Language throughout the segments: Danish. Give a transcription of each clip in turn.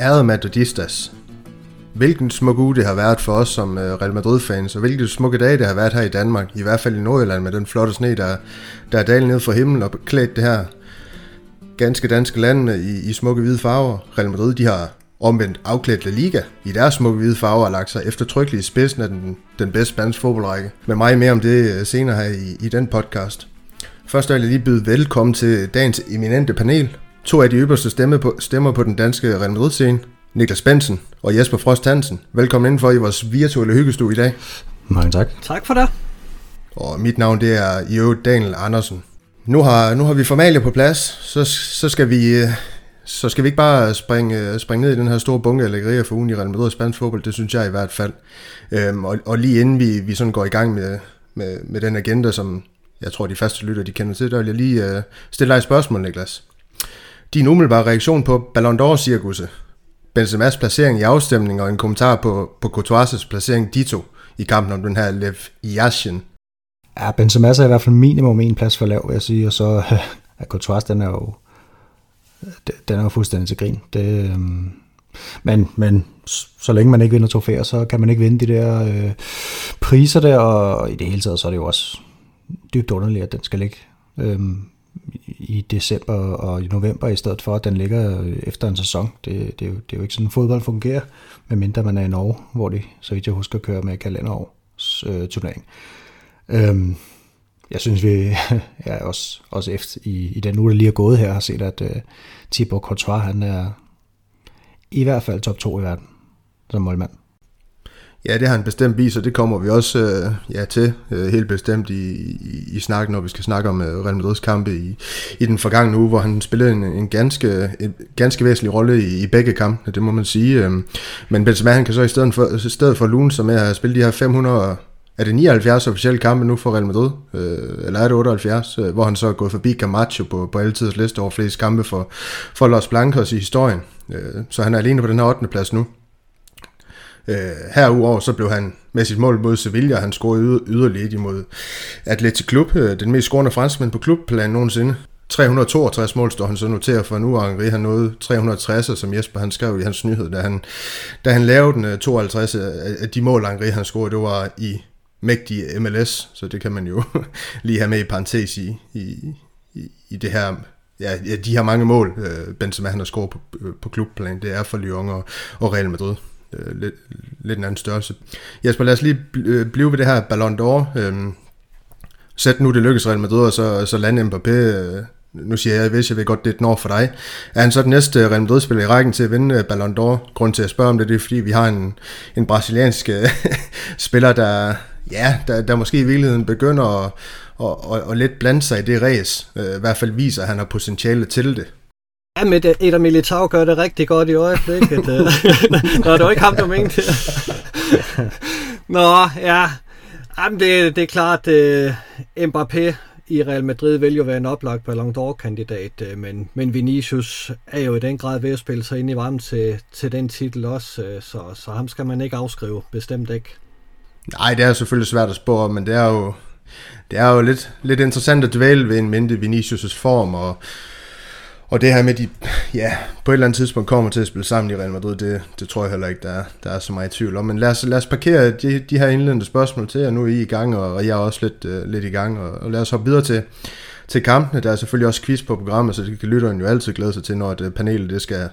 Ærede madridistas, hvilken smuk uge det har været for os som øh, Real Madrid-fans, og hvilke smukke dage det har været her i Danmark, i hvert fald i Nordjylland med den flotte sne, der, der er dalet ned fra himlen og klædt det her ganske danske land i, i smukke hvide farver. Real Madrid de har omvendt afklædt La Liga i deres smukke hvide farver og lagt sig eftertrykkeligt i spidsen af den, den bedste spanske fodboldrække. Med mig mere om det øh, senere her i, i den podcast. Først vil jeg lige byde velkommen til dagens eminente panel. To af de ypperste stemme på, stemmer på den danske Real Madrid-scene. Niklas Bensen og Jesper Frost Hansen. Velkommen indenfor i vores virtuelle hyggestue i dag. Mange tak. Tak for det. Og mit navn det er øvrigt Daniel Andersen. Nu har, nu har vi formalia på plads, så, så skal vi... Så skal vi ikke bare springe, øh, springe ned i den her store bunke af lækkerier for ugen i Real Madrid og spansk fodbold, det synes jeg i hvert fald. Øhm, og, og lige inden vi, vi sådan går i gang med, med, med den agenda, som jeg tror de faste lytter de kender til, der vil jeg lige øh, stille dig et spørgsmål, Niklas. Din umiddelbare reaktion på Ballon d'Or-cirkuset, Benzema's placering i afstemning og en kommentar på, på Courtois' placering Dito i kampen om den her Lev Yashin. Ja, Benzema er i hvert fald minimum en plads for lav, vil jeg sige, og så er Courtois, den er jo, den er jo fuldstændig til grin. Det, øhm, men, men så længe man ikke vinder trofæer, så kan man ikke vinde de der øh, priser der, og i det hele taget, så er det jo også dybt underligt, at den skal ligge øhm, i december og i november, i stedet for, at den ligger øh, efter en sæson. Det, det, er, jo, det er jo ikke sådan, fodbold fungerer, medmindre man er i Norge, hvor de, så vidt jeg husker, kører med kalenderår øh, turnering. Øhm, jeg synes, vi ja, også, også efter, i, i den uge, der lige er gået her, har set, at øh, Thibaut Courtois, han er i hvert fald top 2 i verden som målmand. Ja, det har han bestemt vist, og det kommer vi også øh, ja, til øh, helt bestemt i, i, i snakken, når vi skal snakke om øh, Real Madrids kampe i, i den forgangne uge, hvor han spillede en, en, ganske, en ganske væsentlig rolle i, i begge kampe, det må man sige. Øh. Men Benzema, han kan så i stedet for, i stedet for lune sig med at spille de her 500 er det 79 officielle kampe nu for Real Madrid, øh, eller er det 78, øh, hvor han så er gået forbi Camacho på, på alle tiders liste over flest kampe for, for Los Blancos i historien. Øh, så han er alene på den her 8. plads nu. Øh, herudover så blev han med sit mål mod Sevilla, han scorede yder, yderligere imod Atletic Klub, øh, den mest scorende franskmand på klubplan nogensinde. 362 mål står han så noteret for nu, og Henri har nået 360, som Jesper han skrev i hans nyhed, da han, da han lavede den øh, 52 øh, af de mål, Henri han scorede, det var i mægtige MLS, så det kan man jo lige have med i parentes i, i, i, i det her ja, ja, de har mange mål, øh, Benzema han har scoret på, øh, på klubplan, det er for Lyon og, og Real Madrid. Øh, lidt, lidt en anden størrelse. Jesper, lad os lige øh, blive ved det her Ballon d'Or. Øh, sæt nu det lykkes Real Madrid, og så, så lande Mbappé. Øh, nu siger jeg, hvis jeg ved godt, det er et år for dig. Er han så den næste øh, Real Madrid-spiller i rækken til at vinde Ballon d'Or? Grund til at spørge om det, det er, fordi vi har en, en brasiliansk spiller, der, ja, der, der måske i virkeligheden begynder at, at, at, at lidt blande sig i det ræs. Øh, I hvert fald viser, at han har potentiale til det. Ja, med Eder Militao gør det rigtig godt i øjeblikket. Øh. Nå, det var ikke ham, der mente. Nå, ja. Jamen, det, det er klart, uh, Mbappé i Real Madrid vil jo være en oplagt Ballon d'Or-kandidat, øh, men, men Vinicius er jo i den grad ved at spille sig ind i varmen til, til den titel også, øh, så, så ham skal man ikke afskrive, bestemt ikke. Nej, det er selvfølgelig svært at spå, men det er jo, det er jo lidt, lidt interessant at dvæle ved en mente Vinicius' form, og og det her med, de ja, på et eller andet tidspunkt kommer til at spille sammen i Real Madrid, det, det tror jeg heller ikke, der er, der er så meget tvivl om. Men lad os, lad os parkere de, de her indledende spørgsmål til jer. Nu er I i gang, og, og jeg er også lidt, uh, lidt i gang. Og, og lad os hoppe videre til, til kampene. Der er selvfølgelig også quiz på programmet, så det kan lytteren jo altid glæde sig til, når det øh, panelet det skal,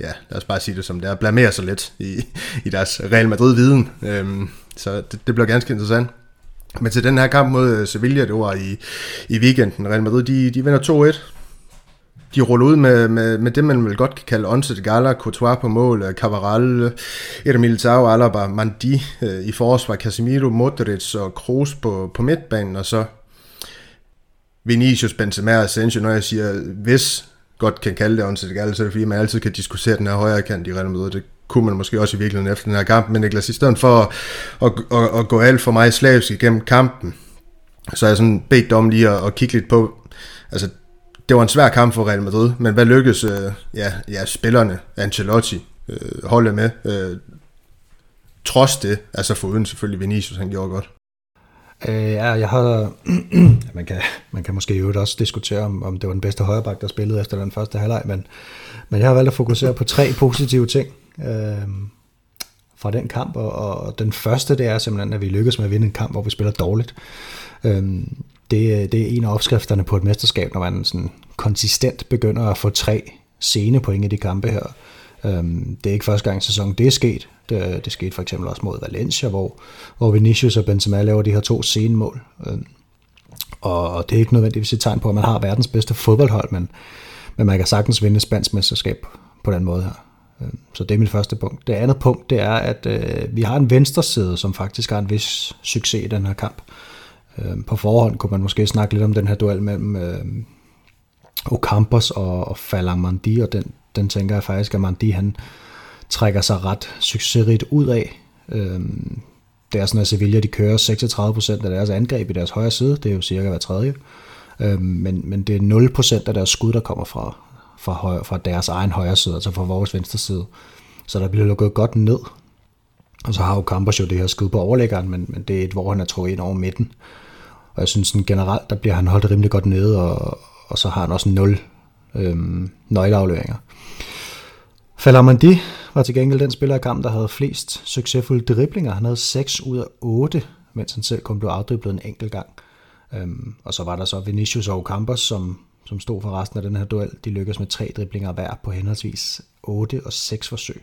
ja, lad os bare sige det som det er, blamere sig lidt i, i deres Real Madrid-viden. Øhm, så det, det bliver ganske interessant. Men til den her kamp mod øh, Sevilla, det var i, i weekenden, Real Madrid, de, de vinder 2-1 de ruller ud med, med, med det, man vel godt kan kalde Onset Gala, Courtois på mål, øh, Cavaral, Eder Militao, Alaba, Mandi øh, i forsvar, Casemiro, Modric og Kroos på, på midtbanen, og så Vinicius, Benzema og Asensio, når jeg siger, hvis godt kan kalde det Onset Gala, så er det fordi, man altid kan diskutere den her højre kant i Real Madrid. Det kunne man måske også i virkeligheden efter den her kamp, men Niklas, i stedet for at, at, at, at gå alt for meget slavisk igennem kampen, så er jeg sådan bedt om lige at, at kigge lidt på, altså det var en svær kamp for Real Madrid, men hvad lykkedes øh, ja, ja, spillerne, Ancelotti, øh, holde med? Øh, trods det, altså foruden selvfølgelig Vinicius, han gjorde godt. Øh, ja, jeg har... man, kan, man kan måske jo også diskutere, om, om det var den bedste højreback, der spillede efter den første halvleg, men, men jeg har valgt at fokusere på tre positive ting øh, fra den kamp, og, og den første, det er simpelthen, at vi lykkes med at vinde en kamp, hvor vi spiller dårligt. Øh, det, det er en af opskrifterne på et mesterskab, når man sådan konsistent begynder at få tre sene point i de kampe her. Øhm, det er ikke første gang i sæsonen, det er sket. Det, det skete for eksempel også mod Valencia, hvor, hvor Vinicius og Benzema laver de her to sene mål. Øhm, og, og det er ikke nødvendigvis et tegn på, at man har verdens bedste fodboldhold, men, men man kan sagtens vinde et spansk mesterskab på den måde her. Øhm, så det er mit første punkt. Det andet punkt, det er, at øh, vi har en venstre side, som faktisk har en vis succes i den her kamp. Øh, på forhånd kunne man måske snakke lidt om den her duel mellem øh, Ocampos og, og Falamandi, og den, den tænker jeg faktisk, at Mandi han trækker sig ret succesrigt ud af. Øh, det er sådan, at Sevilla de kører 36% af deres angreb i deres højre side, det er jo cirka hver tredje. øh, men, men det er 0% af deres skud, der kommer fra, fra, højre, fra deres egen højre side, altså fra vores venstre side. Så der bliver lukket godt ned. Og så har jo Campos jo det her skud på overlæggeren, men, men det er et, hvor han er trukket ind over midten. Og jeg synes sådan generelt, der bliver han holdt rimelig godt nede, og, og så har han også 0 øhm, nøgleafleveringer. Falamandi var til gengæld den spiller i kampen, der havde flest succesfulde driblinger. Han havde 6 ud af 8, mens han selv kom blev afdriblet en enkelt gang. Øhm, og så var der så Vinicius og Campos, som, som stod for resten af den her duel. De lykkedes med tre driblinger hver på henholdsvis 8 og 6 forsøg.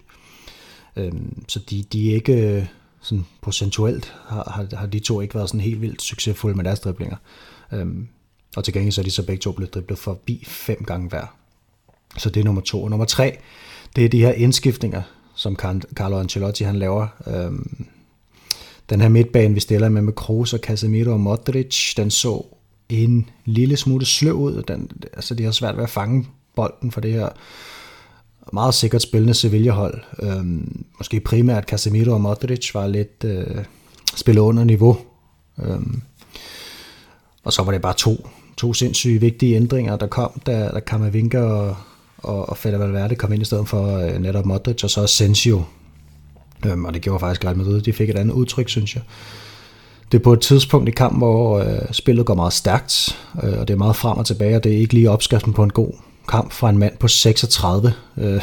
Øhm, så de, de er ikke øh, sådan procentuelt, har, har, har de to ikke været sådan helt vildt succesfulde med deres driblinger. Øhm, og til gengæld så er de så begge to blevet driblet forbi fem gange hver. Så det er nummer to. Og nummer tre, det er de her indskiftninger, som Carlo Ancelotti han laver. Øhm, den her midtbane, vi stiller med med Kroos og Casemiro og Modric, den så en lille smule sløv ud. Den, altså, de har svært ved at fange bolden for det her meget sikkert spillende Sevilla-hold. Øhm, måske primært Casemiro og Modric var lidt øh, spillet under niveau. Øhm, og så var det bare to, to sindssyge vigtige ændringer, der kom, da, da Kamavinga og, og, og Fede Valverde kom ind i stedet for øh, netop Modric, og så Asensio. Øhm, og det gjorde faktisk Real Madrid. De fik et andet udtryk, synes jeg. Det er på et tidspunkt i kampen, hvor øh, spillet går meget stærkt, øh, og det er meget frem og tilbage, og det er ikke lige opskriften på en god kamp fra en mand på 36, øh,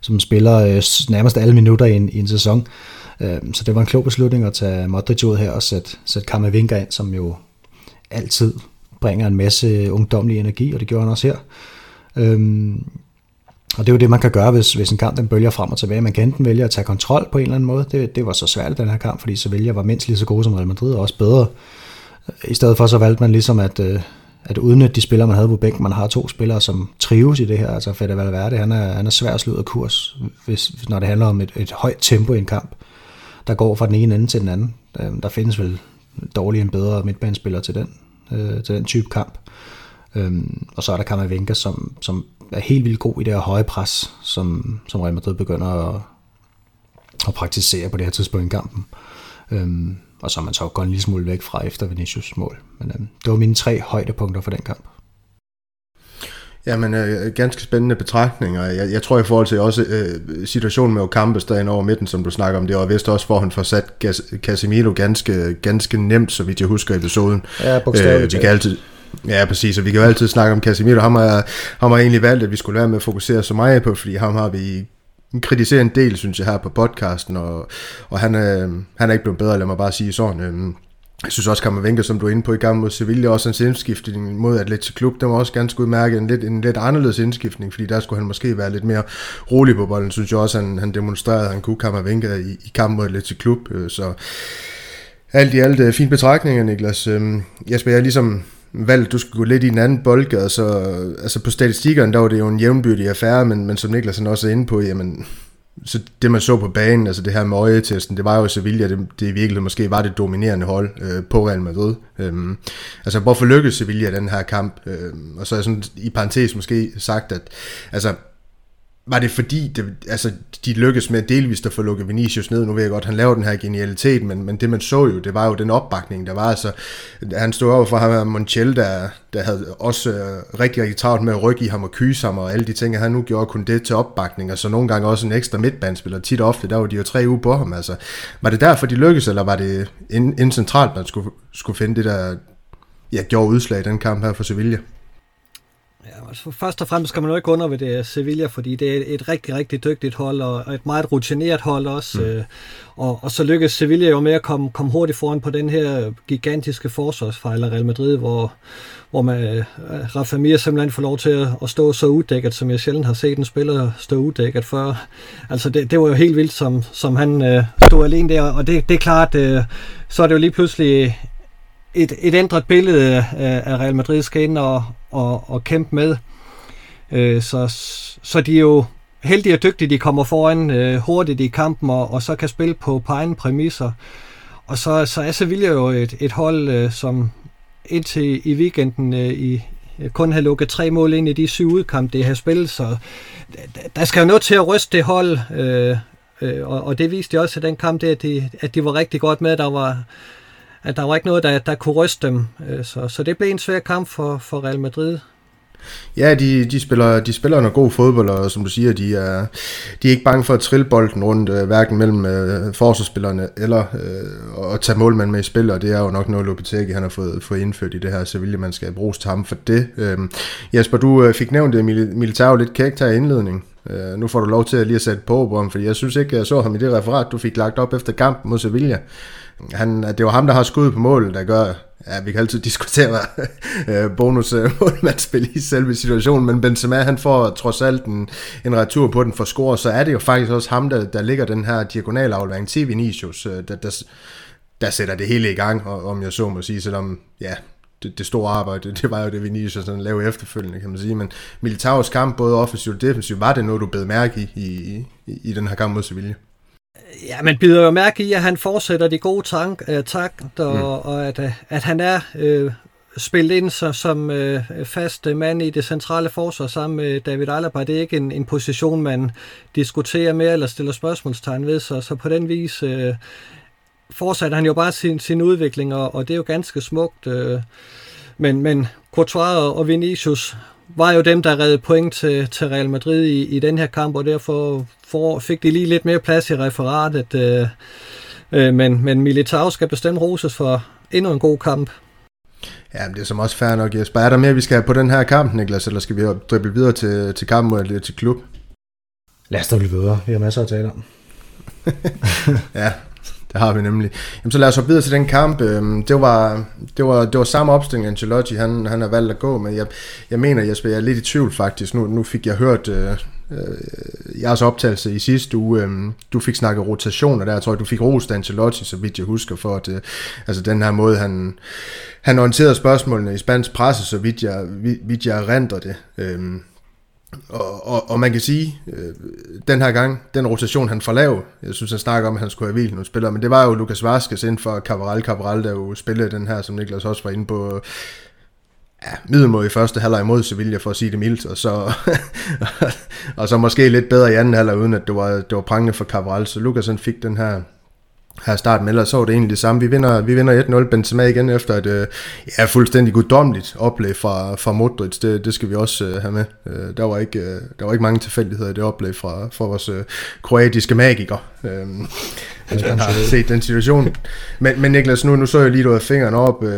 som spiller øh, nærmest alle minutter i en, i en sæson. Øh, så det var en klog beslutning at tage Modric ud her og sætte, sætte Kammervinga ind, som jo altid bringer en masse ungdomlig energi, og det gjorde han også her. Øhm, og det er jo det, man kan gøre, hvis, hvis en kamp den bølger frem og tilbage. Man kan enten vælge at tage kontrol på en eller anden måde. Det, det var så svært i den her kamp, fordi Sevilla var mindst lige så gode som Real Madrid, og også bedre. Øh, I stedet for så valgte man ligesom at, øh, at udnytte de spillere, man havde på bænken. Man har to spillere, som trives i det her. Altså Fede Valverde, han er, han er svær at slå kurs, hvis, når det handler om et, et højt tempo i en kamp, der går fra den ene ende til den anden. Øh, der findes vel dårligere end bedre midtbanespillere til den, til den type kamp. Øhm, og så er der Kammervenka, som, som er helt vildt god i det her høje pres, som, som Real Madrid begynder at, at praktisere på det her tidspunkt i kampen. Øhm, og så er man så gået en lille smule væk fra efter Vinicius mål. Men øhm, det var mine tre højdepunkter for den kamp. Jamen, øh, ganske spændende betragtninger. Jeg, jeg tror i forhold til også øh, situationen med Ocampos derinde over midten, som du snakker om, det var vist også, hvor han får sat Casemiro ganske, ganske nemt, så vidt jeg husker episoden. Ja, bogstaveligt. Øh, vi kan altid, Ja, præcis, og vi kan jo altid snakke om Casemiro. Ham har, ham har egentlig valgt, at vi skulle være med at fokusere så meget på, fordi ham har vi kritiseret en del, synes jeg, her på podcasten, og, og han, øh, han er ikke blevet bedre, lad mig bare sige sådan. Øh, jeg synes også, Kammervenke, som du er inde på i gang mod Sevilla, også hans indskiftning mod Atletico Klub, der var også ganske udmærket. En lidt, en lidt anderledes indskiftning, fordi der skulle han måske være lidt mere rolig på bolden, synes jeg også, han, han demonstrerede, at han kunne Kammervenke i, i kampen mod Atletico Klub. Øh, så alt i alt, øh, fine betragtninger, Niklas. Øh, Jesper, jeg er ligesom valgt, du skulle gå lidt i en anden boldgade, så altså på statistikkerne, der var det jo en jævnbyrdig affære, men, men som Niklas også er inde på, jamen, så det man så på banen, altså det her med øjetesten, det var jo Sevilla, det, det i virkeligheden måske var det dominerende hold øh, på Real Madrid. Øhm, altså hvorfor lykkedes Sevilla den her kamp? Øhm, og så er jeg sådan i parentes måske sagt, at altså var det fordi, det, altså, de lykkedes med delvist at få lukket Vinicius ned? Nu ved jeg godt, han laver den her genialitet, men, men det man så jo, det var jo den opbakning, der var. Altså, han stod over for ham Montiel, der, der havde også øh, rigtig, rigtig travlt med at rykke i ham og kyse ham, og alle de ting, han nu gjorde kun det til opbakning, og så nogle gange også en ekstra midtbandspiller. Tit ofte, der var de jo tre uger på ham. Altså, var det derfor, de lykkedes, eller var det inden centralt, man skulle, skulle finde det der, ja, gjorde udslag i den kamp her for Sevilla? Altså først og fremmest skal man jo ikke under ved det Sevilla, fordi det er et rigtig, rigtig dygtigt hold, og et meget rutineret hold også. Mm. Øh, og, og så lykkes Sevilla jo med at komme, komme hurtigt foran på den her gigantiske forsvarsfejl af Real Madrid, hvor, hvor man, øh, Rafa Mir simpelthen får lov til at, at stå så uddækket, som jeg sjældent har set en spiller stå uddækket før. Altså det, det var jo helt vildt, som, som han øh, stod alene der, og det, det er klart, øh, så er det jo lige pludselig et, et ændret billede af Real Madrid skal ind og, og, og kæmpe med. Øh, så, så de er jo heldige og dygtige, de kommer foran øh, hurtigt i kampen og, og så kan spille på, på egne præmisser. Og så, så er Sevilla jo et, et hold, øh, som indtil i weekenden øh, i, øh, kun have lukket tre mål ind i de syv udkampe, det har spillet, så der skal jo noget til at ryste det hold, øh, øh, og, og det viste de også i den kamp, det, at, de, at de var rigtig godt med, der var at der var ikke noget, der, der kunne ryste dem. Øh, så, så det blev en svær kamp for, for Real Madrid. Ja, de, de, spiller, de spiller noget god fodbold, og som du siger, de er, de er ikke bange for at trille bolden rundt, øh, hverken mellem øh, forsvarsspillerne eller øh, at tage målmand med i spil, og det er jo nok noget, Lopetegi han har fået, fået indført i det her Sevilla, man skal bruges til ham for det. Øh, Jesper, du øh, fik nævnt det militær lidt kægt her i indledningen. Øh, nu får du lov til at lige at sætte på for fordi jeg synes ikke, jeg så ham i det referat, du fik lagt op efter kampen mod Sevilla. Han, det var ham, der har skuddet på målet, der gør, ja, vi kan altid diskutere hvad øh, bonus øh, målmandsspil i selve situationen, men Benzema, han får trods alt en, en retur på den for score, så er det jo faktisk også ham, der, der ligger den her diagonalaflevering til Vinicius, øh, der, der, der sætter det hele i gang, om jeg så må sige, selvom, ja, det, det store arbejde, det var jo det Vinicius sådan lavede efterfølgende, kan man sige. Men Militaus kamp, både offensivt og defensivt, var det noget, du bed mærke i, i, i, i den her kamp mod Sevilla? Ja, man bider jo mærke i, at han fortsætter de gode tank, uh, takter, mm. og at, at han er uh, spillet ind så, som uh, fast mand i det centrale forsvar sammen med David Alaba. Det er ikke en, en position, man diskuterer med eller stiller spørgsmålstegn ved, så, så på den vis uh, fortsatte han jo bare sin, sin udvikling, og, og det er jo ganske smukt. Uh, men, men Courtois og Vinicius var jo dem, der redde point til, til Real Madrid i, i den her kamp, og derfor for, fik de lige lidt mere plads i referatet. Øh, øh, men, men Militao skal bestemt roses for endnu en god kamp. Ja, men det er som også fair nok, Jesper. Er der mere, vi skal have på den her kamp, Niklas, eller skal vi drible videre til, til kampen mod til klub? Lad os drible videre. Vi har masser at tale om. ja, det har vi nemlig. Jamen, så lad os hoppe videre til den kamp. Øhm, det var, det var, det var samme opstilling, Ancelotti han, han har valgt at gå med. Jeg, jeg mener, Jesper, jeg er lidt i tvivl faktisk. Nu, nu fik jeg hørt øh, øh, jeres optagelse i sidste uge. Øh, du fik snakket rotationer der. Jeg tror, du fik rost Ancelotti, så vidt jeg husker, for at, øh, altså den her måde, han, han orienterede spørgsmålene i spansk presse, så vidt jeg, vidt jeg renter det. Øh, og, og, og man kan sige, øh, den her gang, den rotation han får lavet, jeg synes han snakker om, at han skulle have hvilet nogle spillere, men det var jo Lukas Vaskes inden for Cabral Cabral, der jo spillede den her, som Niklas også var inde på, ja, middelmåde i første halvleg imod Sevilla, for at sige det mildt, og så, og så måske lidt bedre i anden halvleg, uden at det var, det var prangende for Cabral, så Lukas han fik den her her start med, ellers så var det egentlig det samme. Vi vinder, vi vinder 1-0 Benzema igen efter et øh, ja, fuldstændig guddommeligt oplæg fra, fra Modric. Det, det skal vi også øh, have med. Øh, der, var ikke, øh, der var ikke mange tilfældigheder i det oplæg fra, fra vores øh, kroatiske magiker. Øh, hvis man har set den situation. Men, men Niklas, nu, nu så jeg lige, du havde fingrene op. Uh,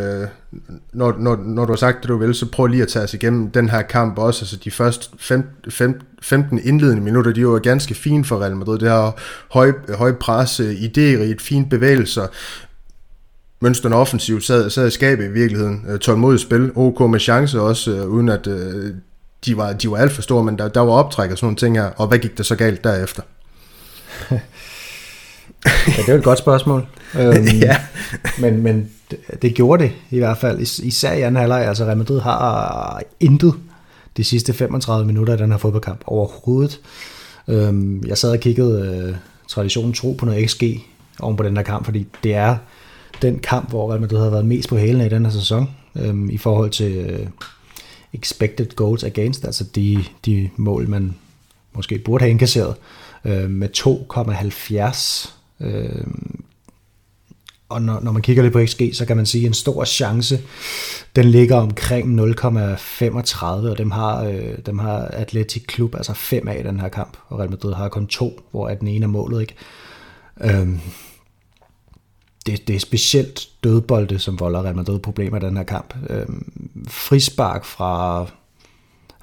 når, når, når du har sagt det, du vil, så prøv lige at tage os igennem den her kamp også. Altså de første 15, 15 indledende minutter, de var ganske fine for Real Madrid. Det her høj, høj pres, idérigt, fine bevægelser. Mønsterne offensivt sad, sad i skabet i virkeligheden. Øh, tålmodigt spil, OK med chancer også, øh, uden at øh, de var, de var alt for store, men der, der var optræk og sådan nogle ting her. Og hvad gik der så galt derefter? ja, det er jo et godt spørgsmål. øhm, ja. men, men det, gjorde det i hvert fald, Is, især i anden halvleg. Altså Real Madrid har intet de sidste 35 minutter af den her fodboldkamp overhovedet. Øhm, jeg sad og kiggede øh, traditionen tro på noget XG oven på den her kamp, fordi det er den kamp, hvor Real Madrid har været mest på hælene i den her sæson, øhm, i forhold til øh, expected goals against, altså de, de mål, man måske burde have indkasseret, øh, med 2,70. Øh, og når, når man kigger lidt på XG, så kan man sige, at en stor chance, den ligger omkring 0,35, og dem har, øh, dem har Atletic Klub altså fem af i den her kamp, og Real Madrid har kun to, hvor at den ene er målet. Ikke? Øhm, det, det er specielt dødbolde, som volder Real Madrid problemer i den her kamp. Øhm, frispark fra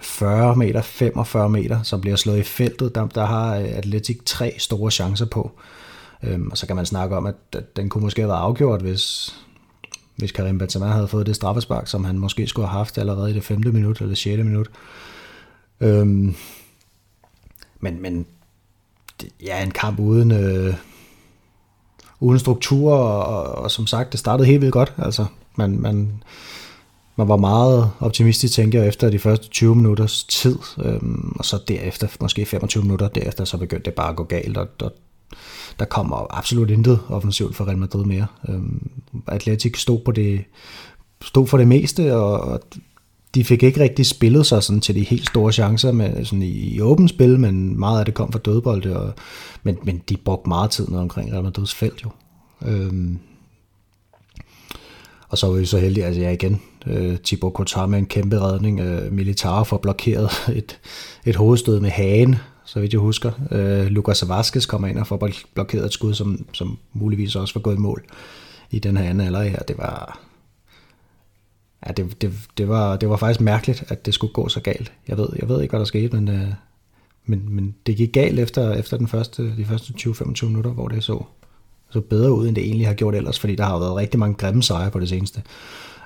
40 meter, 45 meter, som bliver slået i feltet, der, der har Atletic tre store chancer på. Øhm, og så kan man snakke om, at, at den kunne måske have været afgjort, hvis, hvis Karim Benzema havde fået det straffespark, som han måske skulle have haft allerede i det femte minut eller det 6. minut. Øhm, men, men det, ja, en kamp uden, øh, uden struktur, og, og, og som sagt, det startede helt vildt godt. Altså, man, man, man var meget optimistisk, tænker jeg, efter de første 20 minutters tid, øhm, og så derefter, måske 25 minutter derefter, så begyndte det bare at gå galt, og, og der kommer absolut intet offensivt for Real Madrid mere. Øhm, Atletic stod, på det, stod for det meste, og, og de fik ikke rigtig spillet sig sådan til de helt store chancer med, sådan i, i åbent spil, men meget af det kom fra dødbolde, og, men, men de brugte meget tid ned omkring Real Madrids felt jo. Øhm, og så var vi så heldige, altså ja igen, øh, Thibaut Courtois med en kæmpe redning, øh, Militaro får blokeret et, et hovedstød med hagen, så vidt jeg husker. Øh, Lucas Vazquez kommer ind og får blokeret et skud, som, som muligvis også var gået i mål i den her anden alder her. Det var, ja, det, det, det, var, det var faktisk mærkeligt, at det skulle gå så galt. Jeg ved, jeg ved ikke, hvad der skete, men, øh, men, men det gik galt efter, efter den første, de første 20-25 minutter, hvor det så, så bedre ud, end det egentlig har gjort ellers, fordi der har været rigtig mange grimme sejre på det seneste.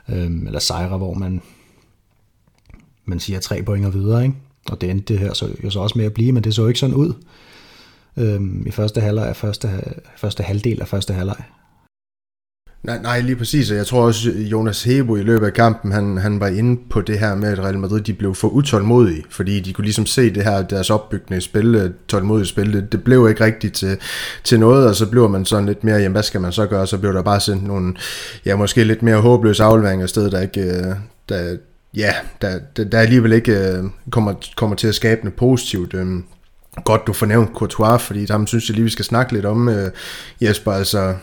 Øh, eller sejre, hvor man, man siger tre point og videre, ikke? Og det endte det her så, jo så også med at blive, men det så ikke sådan ud øhm, i første halvleg, første, første halvdel af første halvleg. Nej, nej, lige præcis. Jeg tror også, Jonas Hebo i løbet af kampen, han, han var inde på det her med, at Real Madrid de blev for utålmodige, fordi de kunne ligesom se det her, deres opbyggende spil, øh, tålmodige spil, det, det blev ikke rigtigt til, til noget, og så blev man sådan lidt mere, jamen hvad skal man så gøre? Så blev der bare sendt nogle, ja, måske lidt mere håbløse afleveringer af sted, der ikke, øh, der, ja, der, der, der alligevel ikke øh, kommer, kommer til at skabe noget positivt. Øh, godt, du fornævnt Courtois, fordi ham synes jeg lige, vi skal snakke lidt om, øh, Jesper. Altså,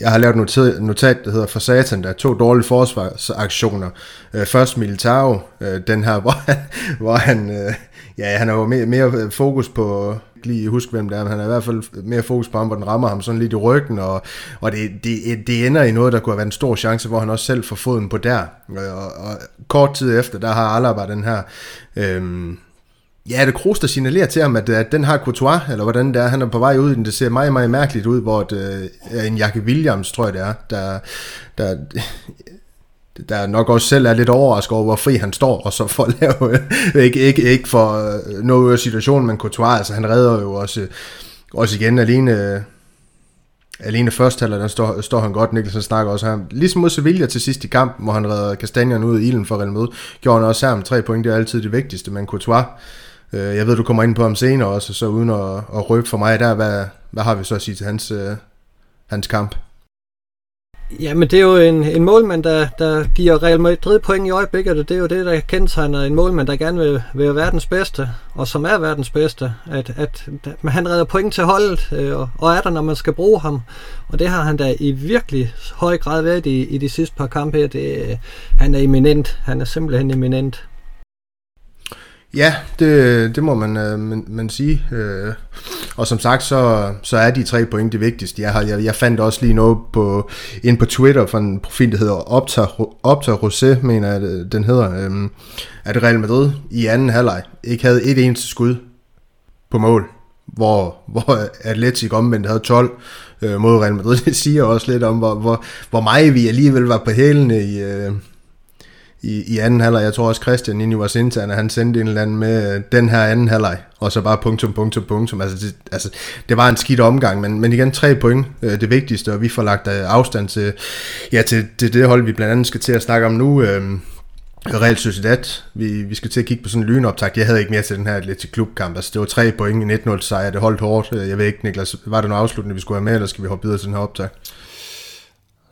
jeg har lavet notat, notat, der hedder For Satan, der er to dårlige forsvarsaktioner. Øh, først Militao, øh, den her, hvor han, hvor han øh, ja, han har jo mere, mere fokus på, lige huske hvem det er, men han er i hvert fald mere fokus på ham, hvor den rammer ham sådan lidt i ryggen, og, og det, det, det ender i noget, der kunne have været en stor chance, hvor han også selv får foden på der. Og, og kort tid efter, der har Alaba den her... Øhm, Ja, det Kroos, der signalerer til ham, at, at den har Courtois, eller hvordan det er, han er på vej ud, det ser meget, meget mærkeligt ud, hvor det øh, en Jakke Williams, tror jeg det er, der, der der nok også selv er lidt overrasket over, hvor fri han står, og så for at lave, ikke, ikke, ikke for øh, noget af situationen, men Courtois, altså han redder jo også, også igen alene, alene først halvleg, der står, står han godt, Nikkelsen snakker også her, ligesom mod Sevilla til sidst i kampen, hvor han redder kastanjerne ud i ilden for Real Madrid, gjorde han også her med tre point, det er altid det vigtigste, men Courtois, øh, jeg ved, du kommer ind på ham senere også, så uden at, at røbe for mig der, hvad, hvad har vi så at sige til hans, øh, hans kamp? Jamen, det er jo en, en målmand, der, der giver Real Madrid point i øjeblikket, og det er jo det, der kendetegner en målmand, der gerne vil være verdens bedste, og som er verdens bedste, at, at, at han redder point til holdet, øh, og, og er der, når man skal bruge ham. Og det har han da i virkelig høj grad været i, i de sidste par kampe her. Det, øh, han er eminent. Han er simpelthen eminent. Ja, det, det må man, øh, man, man sige. Øh, og som sagt, så, så er de tre point det vigtigste. Jeg, har, jeg, jeg fandt også lige noget på, ind på Twitter fra en profil, der hedder Opta, Opta Rosé, mener jeg, den hedder, øh, at Real Madrid i anden halvleg ikke havde et eneste skud på mål, hvor, hvor Atletic omvendt havde 12 øh, mod Real Madrid. Det siger også lidt om, hvor, hvor, hvor meget vi alligevel var på hælene i... Øh, i, i anden halvleg. Jeg tror også Christian inde i vores interne, han sendte en eller anden med øh, den her anden halvleg, og så bare punktum, punktum, punktum. Altså det, altså, det var en skidt omgang, men, men igen tre point, øh, det vigtigste, og vi får lagt øh, afstand til, ja, til, til det hold, vi blandt andet skal til at snakke om nu. Øh, Real Sociedad, vi, vi skal til at kigge på sådan en lynoptag. Jeg havde ikke mere til den her Atletic Klubkamp. Altså, det var tre point i 1-0 sejr. Det holdt hårdt. Øh, jeg ved ikke, Niklas, var det noget afsluttende, vi skulle have med, eller skal vi hoppe videre til den her optag?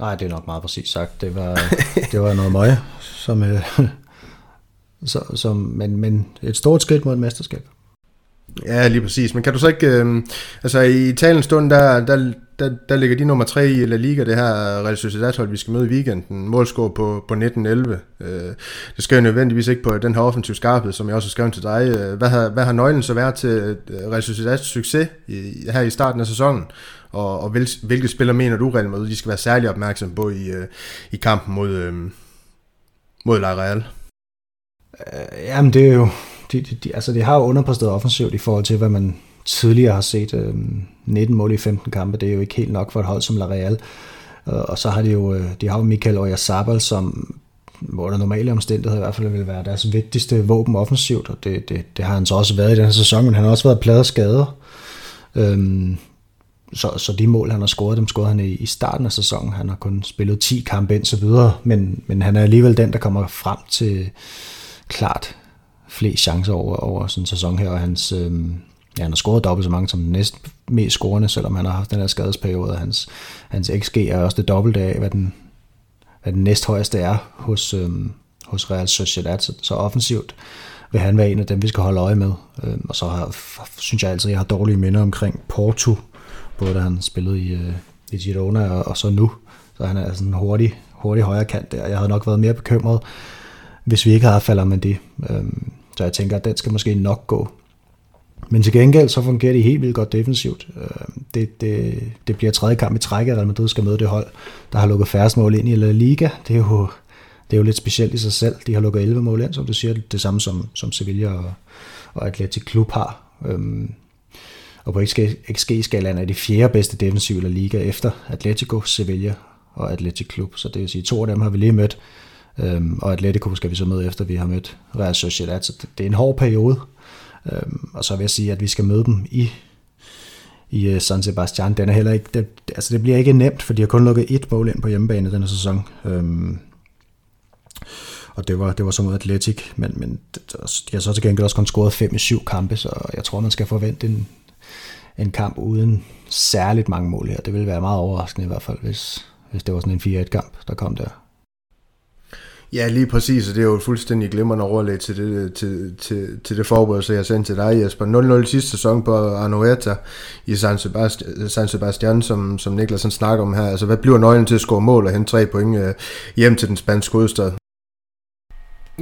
Nej, det er nok meget præcis sagt. Det var, det var noget møje, som, øh, så, som, men, men et stort skridt mod et mesterskab. Ja, lige præcis. Men kan du så ikke... Øh, altså i talens stund, der, der, der, der ligger de nummer 3 i La Liga, det her Real Sociedad-hold, vi skal møde i weekenden. Målscore på, på 19-11. Øh, det skal jo nødvendigvis ikke på den her offensiv skarphed, som jeg også har skrevet til dig. Øh, hvad har, hvad har nøglen så været til øh, Real Sociedads succes i, her i starten af sæsonen? Og, og hvil, hvilke spillere mener du, Real Madrid, de skal være særlig opmærksom på i, øh, i kampen mod, øh, mod La Real? Uh, jamen det er jo de, de, de, altså det har jo underpræsteret offensivt i forhold til, hvad man tidligere har set. Øh, 19 mål i 15 kampe, det er jo ikke helt nok for et hold som La Real. Øh, og så har de jo, øh, de har jo Michael Oyarzabal, som hvor der normale omstændigheder i hvert fald vil være deres vigtigste våben offensivt, og det, det, det har han så også været i den her sæson, men han har også været pladet skader. Øhm, så, så de mål, han har scoret, dem scorede han i, i starten af sæsonen. Han har kun spillet 10 kampe ind så videre, men, men han er alligevel den, der kommer frem til klart flere chancer over, over sådan en sæson her, og hans, øh, ja, han har scoret dobbelt så mange som den næst mest scorende, selvom han har haft den her skadesperiode, og hans, hans XG er også det dobbelte af, hvad den, hvad den næsthøjeste er hos, øh, hos Real Sociedad, så, så offensivt vil han være en af dem, vi skal holde øje med. Øh, og så har, synes jeg altid, at jeg har dårlige minder omkring Porto, både da han spillede i, øh, i Girona og, og så nu. Så han er sådan en hurtig, hurtig højre kant der. Jeg havde nok været mere bekymret, hvis vi ikke havde faldet med det. Øhm, så jeg tænker, at den skal måske nok gå. Men til gengæld så fungerer de helt vildt godt defensivt. Øhm, det, det, det bliver tredje kamp i træk, at Real Madrid skal møde det hold, der har lukket færrest mål ind i La Liga. Det er jo, det er jo lidt specielt i sig selv. De har lukket 11 mål ind, som du siger, det samme som, som Sevilla og, og Atletic Klub har. Øhm, og på XG-skalaen er de fjerde bedste defensive i Liga efter Atletico, Sevilla og Atletic Club. Så det vil sige, to af dem har vi lige mødt. Øhm, og Atletico skal vi så møde efter, vi har mødt Real Sociedad. Så det, er en hård periode. Øhm, og så vil jeg sige, at vi skal møde dem i i øh, San Sebastian. Den er heller ikke, det, altså det bliver ikke nemt, for de har kun lukket et mål ind på hjemmebane denne sæson. Øhm, og det var, det var så mod Atletic, men, men de har så til gengæld også kun scoret 5 i 7 kampe, så jeg tror, man skal forvente en, en kamp uden særligt mange mål her. Det ville være meget overraskende i hvert fald, hvis, hvis det var sådan en 4-1 kamp, der kom der. Ja, lige præcis, og det er jo fuldstændig glimrende overlæg til det, til, til, til det forberedelse, jeg sendte til dig, Jesper. 0-0 sidste sæson på Anoeta i San Sebastian, San Sebastian som, som Niklas snakker om her. Altså, hvad bliver nøglen til at score mål og hente tre point øh, hjem til den spanske hovedstad?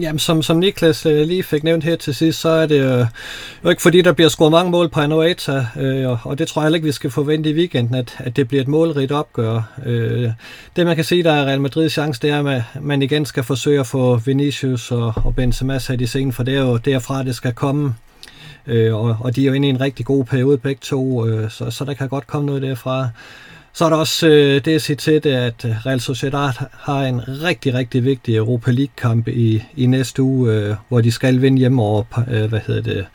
Jamen, som, som Niklas øh, lige fik nævnt her til sidst, så er det øh, jo ikke fordi, der bliver scoret mange mål på Anoeta, øh, og det tror jeg heller ikke, vi skal forvente i weekenden, at, at det bliver et målrigt opgør. Øh, det man kan sige, der er Real Madrids chance, det er, at man igen skal forsøge at få Vinicius og, og Benzema sat i scenen, for det er jo derfra, det skal komme. Øh, og, og de er jo inde i en rigtig god periode begge to, øh, så, så der kan godt komme noget derfra. Så er der også øh, det at sige til det, at øh, Real Sociedad har en rigtig, rigtig vigtig Europa League-kamp i, i næste uge, øh, hvor de skal vinde hjemme over, øh, hvad hedder det,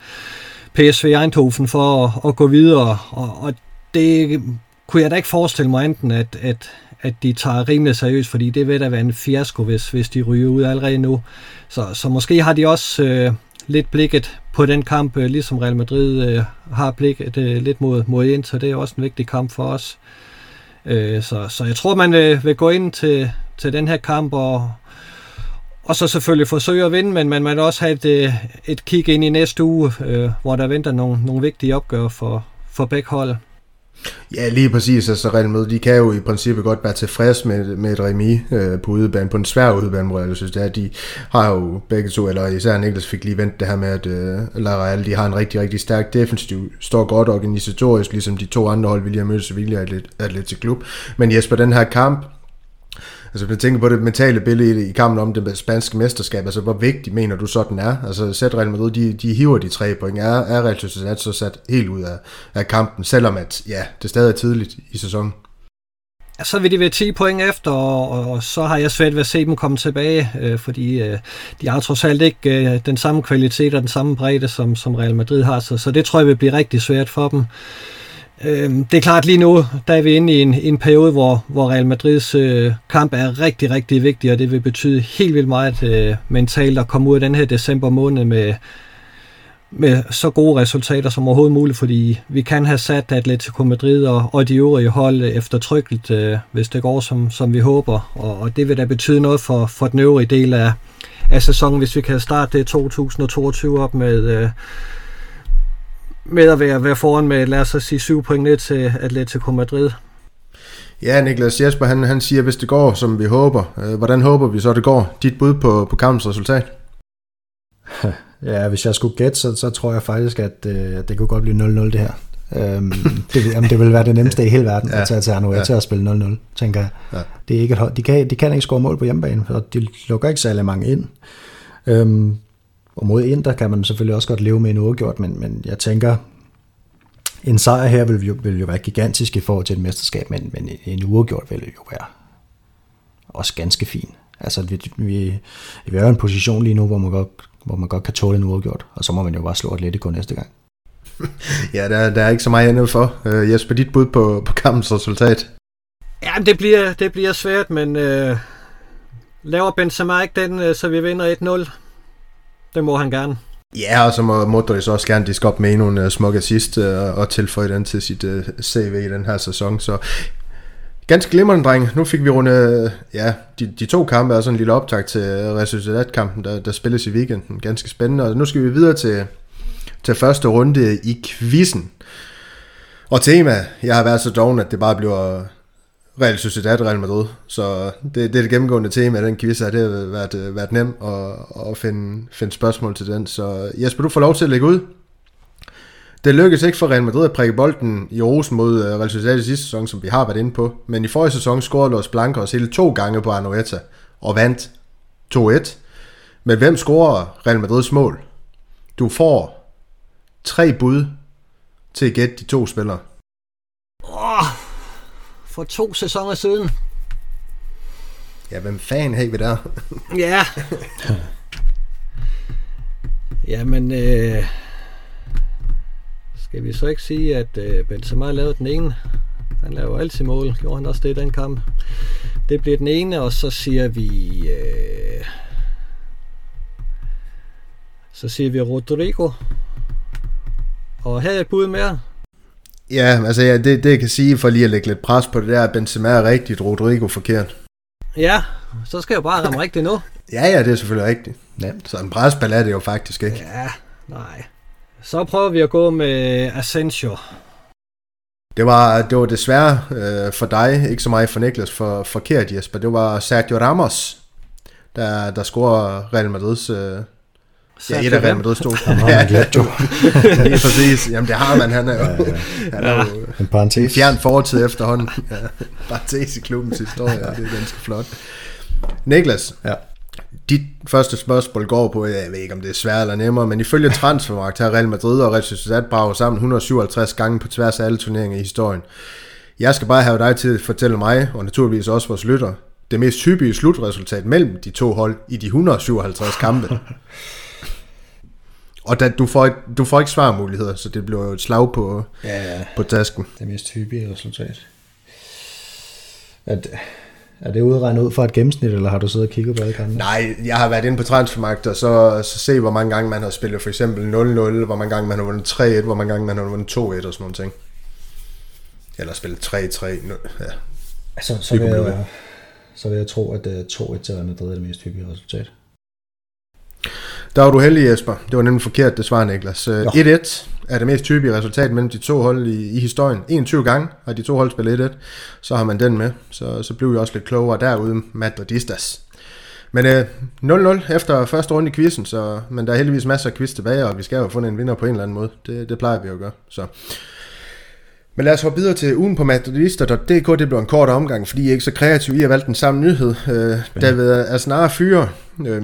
PSV Eindhoven for at, at gå videre. Og, og det kunne jeg da ikke forestille mig enten, at, at, at de tager rimelig seriøst, fordi det vil da være en fiasko, hvis, hvis de ryger ud allerede nu. Så, så måske har de også øh, lidt blikket på den kamp, øh, ligesom Real Madrid øh, har blikket øh, lidt mod, mod Inter. Det er også en vigtig kamp for os. Øh, Øh, så, så jeg tror, man øh, vil gå ind til, til den her kamp og, og så selvfølgelig forsøge at vinde, men man vil også have et, øh, et kig ind i næste uge, øh, hvor der venter nogle, nogle vigtige opgaver for, for begge hold. Ja, lige præcis. Altså Real Madrid, de kan jo i princippet godt være tilfreds med, med et remi øh, på udebane, på en svær udebane, hvor jeg synes, det er, de har jo begge to, eller især Niklas fik lige vendt det her med, at øh, La Real, de har en rigtig, rigtig stærk defensiv, står godt organisatorisk, ligesom de to andre hold, vi lige har mødt, Sevilla og Atletic Klub. Men Jesper, den her kamp, Altså, hvis tænker på det mentale billede i, kampen om det spanske mesterskab, altså hvor vigtig mener du så den er? Altså, sæt Real Madrid, de, de hiver de tre point. Er, er Real Sociedad så sat helt ud af, af kampen, selvom at, ja, det stadig er tidligt i sæsonen? så vil de være 10 point efter, og, og så har jeg svært ved at se dem komme tilbage, øh, fordi øh, de har trods alt ikke øh, den samme kvalitet og den samme bredde, som, som Real Madrid har, så, så det tror jeg vil blive rigtig svært for dem. Øh, det er klart lige nu, der er vi inde i en, en periode, hvor, hvor Real Madrids øh, kamp er rigtig, rigtig vigtig, og det vil betyde helt vildt meget øh, mentalt at komme ud af den her december måned med, med så gode resultater som overhovedet muligt, fordi vi kan have sat Atletico Madrid og, og de øvrige hold eftertrykkeligt, øh, hvis det går som, som vi håber, og, og det vil da betyde noget for, for den øvrige del af, af sæsonen, hvis vi kan starte det 2022 op med... Øh, med at være, være foran med, lad os sige, syv point ned til Atletico Madrid. Ja, Niklas Jesper, han, han siger, hvis det går, som vi håber. Øh, hvordan håber vi så, det går? Dit bud på, på kampens resultat? Ja, hvis jeg skulle gætte, så, så tror jeg faktisk, at øh, det kunne godt blive 0-0 det her. Øhm, det, jamen, det vil være det nemmeste i hele verden ja. at tage til Anoeta ja. og spille 0-0, tænker jeg. Ja. Det er ikke et hold. De kan, de kan ikke score mål på hjemmebane, for de lukker ikke særlig mange ind. Øhm, og mod Inter kan man selvfølgelig også godt leve med en uafgjort, men, men jeg tænker, en sejr her vil jo, vil jo være gigantisk i forhold til et mesterskab, men, men en uafgjort vil jo være også ganske fin. Altså, vi, vi, vi er jo i en position lige nu, hvor man godt, hvor man godt kan tåle en uafgjort, og så må man jo bare slå Atletico næste gang. ja, der, der er ikke så meget andet for. Uh, Jesper, dit bud på, på kampens resultat? Ja, det bliver, det bliver svært, men uh, laver Benzema ikke den, uh, så vi vinder 1-0. Det må han gerne. Ja, og så må Modric også gerne diske op med endnu en uh, smuk assist uh, og tilføje den til sit øh, uh, CV i den her sæson. Så ganske glimrende, dreng. Nu fik vi rundet ja, de, de to kampe og sådan en lille optag til Real der, der spilles i weekenden. Ganske spændende. Og nu skal vi videre til, til første runde i quizzen. Og tema, jeg har været så doven, at det bare bliver Real Sociedad Real Madrid. Så det, det er det gennemgående tema af den quiz at Det har været, øh, været nemt at, at finde, finde spørgsmål til den. Så Jesper, du får lov til at lægge ud. Det lykkedes ikke for Real Madrid at prikke bolden i Rosen mod øh, Real Sociedad i sidste sæson, som vi har været inde på. Men i forrige sæson scorede Los Blancos hele to gange på Anoeta og vandt 2-1. Men hvem scorer Real Madrids mål? Du får tre bud til at gætte de to spillere. For to sæsoner siden. Ja, hvem fanden har vi der? ja. Jamen, øh, skal vi så ikke sige, at øh, Benzema lavede den ene? Han laver altid mål. Gjorde han også det i den kamp? Det bliver den ene, og så siger vi... Øh, så siger vi Rodrigo. Og havde et bud mere? Ja, altså ja, det, det jeg kan sige, for lige at lægge lidt pres på det der, Benzema er rigtigt, Rodrigo forkert. Ja, så skal jeg jo bare ramme rigtigt nu. ja, ja, det er selvfølgelig rigtigt. Nemt. Så en presball er det jo faktisk ikke. Ja, nej. Så prøver vi at gå med Asensio. Det var, det var desværre øh, for dig, ikke så meget for Niklas, for forkert Jesper. Det var Sergio Ramos, der, der scorer Real Madrids øh, Ja, et af Real Madrid stod. ja. Lige præcis. Jamen det har man, han er jo, ja, ja. Han er jo en parentes. fjern fortid efterhånden. Ja, parentes i klubbens historie, ja. det er ganske flot. Niklas, ja. dit første spørgsmål går på, jeg ved ikke om det er svært eller nemmere, men ifølge Transfermarkt har Real Madrid og Real Sociedad braget sammen 157 gange på tværs af alle turneringer i historien. Jeg skal bare have dig til at fortælle mig, og naturligvis også vores lytter, det mest hyppige slutresultat mellem de to hold i de 157 kampe. Og da, du, får, du får ikke svarmuligheder, så det bliver jo et slag på, ja, ja. på tasken. Det mest hyppige resultat. Er det, er det udregnet ud fra et gennemsnit, eller har du siddet og kigget på alle kampene? Nej, jeg har været inde på transfermarkt, og så, så se, hvor mange gange man har spillet for eksempel 0-0, hvor mange gange man har vundet 3-1, hvor mange gange man har vundet 2-1 og sådan nogle ting. Eller spillet 3-3. Ja. Altså, så, vil jeg, så vil jeg tro, at 2-1 øh, til Real Madrid er det mest hyppige resultat. Der var du heldig, Jesper. Det var nemlig forkert, det svar, Niklas. 1-1 øh, er det mest typiske resultat mellem de to hold i, i historien. 21 gange har de to hold spillet 1-1. Så har man den med. Så, så blev vi også lidt klogere derude, Madridistas. Men øh, 0-0 efter første runde i quizzen, så, men der er heldigvis masser af quiz tilbage, og vi skal jo få en vinder på en eller anden måde. Det, det plejer vi jo at gøre. Så. Men lad os hoppe videre til ugen på madridister.dk. Det blev en kort omgang, fordi I er ikke så kreative. I har valgt den samme nyhed. Øh, David Asnar fyre. Øh,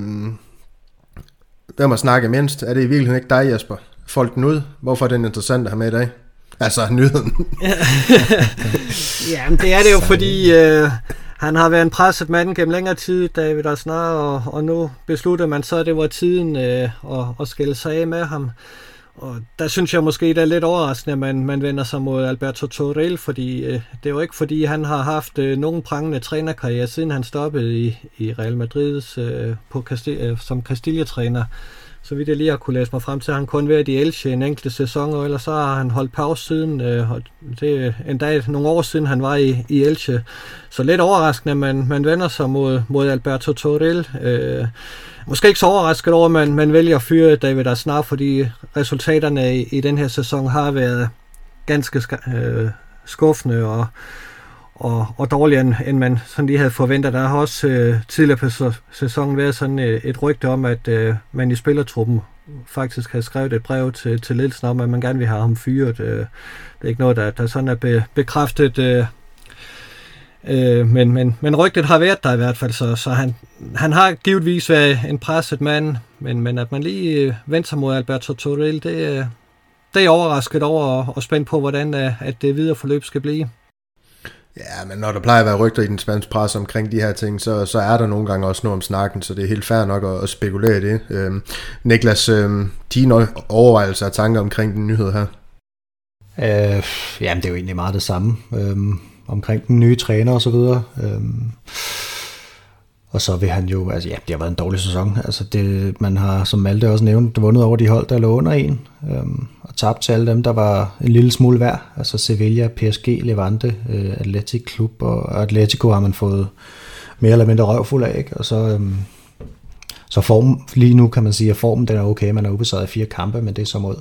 Hvem har snakket mindst? Er det i virkeligheden ikke dig, Jesper? Folk ud. Hvorfor er den interessant at have med i dag? Altså, nyheden. ja, men det er det jo, fordi øh, han har været en presset mand gennem længere tid, David Asnar, og, og nu besluttede man så, at det var tiden øh, at, at skille sig af med ham. Og der synes jeg måske, det er lidt overraskende, at man, man vender sig mod Alberto Torrell, fordi øh, det er jo ikke fordi, han har haft øh, nogen prangende trænerkarriere, siden han stoppede i, i Real Madrid øh, på øh, som Castilla-træner så vidt jeg lige har kunne læse mig frem til, har han kun været i Elche en enkelt sæson, og ellers så har han holdt pause siden, øh, og det er endda nogle år siden, han var i, i Elche. Så lidt overraskende, at man, man vender sig mod, mod Alberto Toril. Øh, måske ikke så overrasket over, at man, man vælger at fyre David Asnar, fordi resultaterne i, i den her sæson har været ganske øh, skuffende, og og, og dårligere, end, end man sådan lige havde forventet. Der har også øh, tidligere på sæsonen været sådan et, øh, et rygte om, at øh, man i spillertruppen faktisk har skrevet et brev til, til ledelsen om, at man gerne vil have ham fyret. Øh, det er ikke noget, der, der sådan er be, bekræftet, øh, øh, men, men, men rygtet har været der i hvert fald, så, så han, han har givetvis været en presset mand, men, men at man lige øh, vendte sig mod Alberto Torrell, det, øh, det er overrasket over og, og spændt på, hvordan øh, at det videre forløb skal blive. Ja, men når der plejer at være rygter i den spanske presse omkring de her ting, så, så er der nogle gange også noget om snakken, så det er helt fair nok at, at spekulere i det. Øhm, Niklas, øhm, dine overvejelser og tanker omkring den nyhed her? Øh, jamen, det er jo egentlig meget det samme. Øhm, omkring den nye træner og så videre. Øhm, og så vil han jo, altså ja, det har været en dårlig sæson. Altså det, man har, som Malte også nævnte, vundet over de hold, der lå under en, øhm, og tabt til alle dem, der var en lille smule værd. Altså Sevilla, PSG, Levante, øh, Atletic Klub og Atletico har man fået mere eller mindre røvfuld af, ikke? Og så, øhm, så form, lige nu kan man sige, at formen den er okay. Man er ubesejret i fire kampe, men det er så mod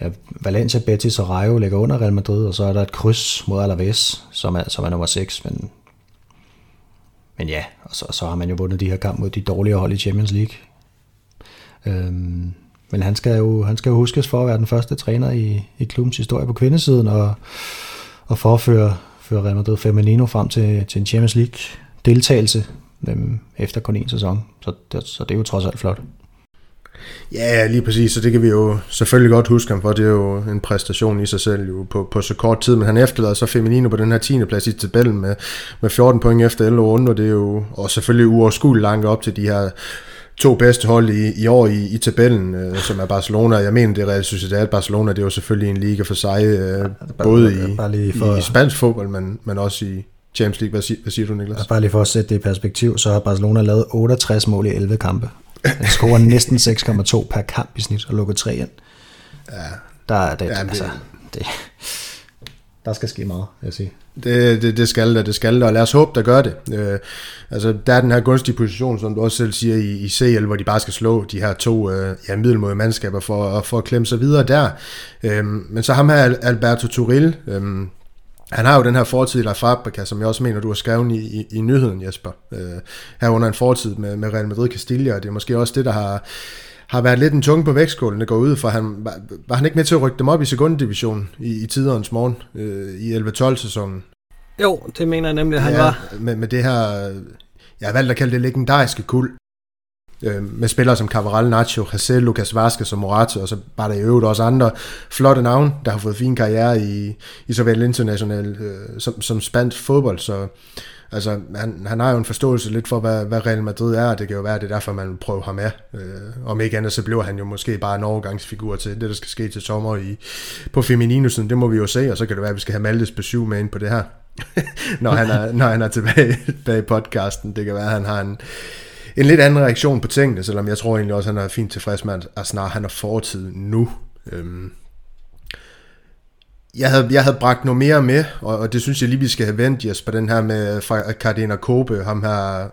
ja, Valencia, Betis og Rayo ligger under Real Madrid, og så er der et kryds mod Alaves, som er, som er nummer 6, men men ja, og så, så har man jo vundet de her kampe mod de dårlige hold i Champions League. Øhm, men han skal, jo, han skal jo huskes for at være den første træner i, i klubbens historie på kvindesiden, og, og for at føre, føre Real Madrid Femenino frem til, til en Champions League deltagelse øhm, efter kun en sæson. Så det, så det er jo trods alt flot. Ja, lige præcis, så det kan vi jo selvfølgelig godt huske ham for. Det er jo en præstation i sig selv jo på, på så kort tid, men han efterlader så Feminino på den her 10. plads i tabellen med, med 14 point efter 11 runder. Det er jo og selvfølgelig uoverskueligt langt op til de her to bedste hold i, i år i, i tabellen, øh, som er Barcelona. Jeg mener, det er Real Sociedad. Barcelona, det er jo selvfølgelig en liga for sig, øh, både i, bare lige for... i spansk fodbold, men, men også i Champions League. Hvad, sig, hvad siger du, Niklas? Bare lige for at sætte det i perspektiv, så har Barcelona lavet 68 mål i 11 kampe. Han scorer næsten 6,2 per kamp i snit og lukker 3 ind. Ja. Der er det, ja, det, altså, det, der skal ske meget, jeg sige. Det, det, det skal der, det skal der, og lad os håbe, der gør det. Øh, altså, der er den her gunstige position, som du også selv siger i, i CL, hvor de bare skal slå de her to øh, ja, middelmåde mandskaber for, for at klemme sig videre der. Øh, men så ham her, Alberto Turil, øh, han har jo den her fortid i La Fabrica, som jeg også mener, du har skrevet i, i, i nyheden, Jesper. Øh, herunder en fortid med, med Real Madrid Castilla, og det er måske også det, der har, har været lidt en tunge på vægtskålen, der går ud, for han, var, var han ikke med til at rykke dem op i sekundedivision i, i tiderens morgen øh, i 11-12 sæsonen? Jo, det mener jeg nemlig, at han ja, var. Med, med det her, jeg har valgt at kalde det legendariske kul, øh, med spillere som Cavaral, Nacho, Jose, Lucas Vazquez og Morata, og så bare der i øvrigt også andre flotte navne, der har fået fin karriere i, i såvel international øh, som, som spansk fodbold, så altså, han, han har jo en forståelse lidt for, hvad, hvad Real Madrid er, og det kan jo være, det er derfor, man prøver ham af. Øh, om ikke andet, så bliver han jo måske bare en overgangsfigur til det, der skal ske til sommer i, på Femininusen, det må vi jo se, og så kan det være, at vi skal have Maltes besøg med ind på det her, når, han er, når han er tilbage, tilbage i podcasten. Det kan være, at han har en, en lidt anden reaktion på tingene, selvom jeg tror egentlig også, at han er fint tilfreds med, at snart han er fortid nu. Øhm, jeg havde, jeg havde bragt noget mere med, og, og det synes jeg lige, vi skal have vendt, Jesper, den her med fra Kobe, ham her,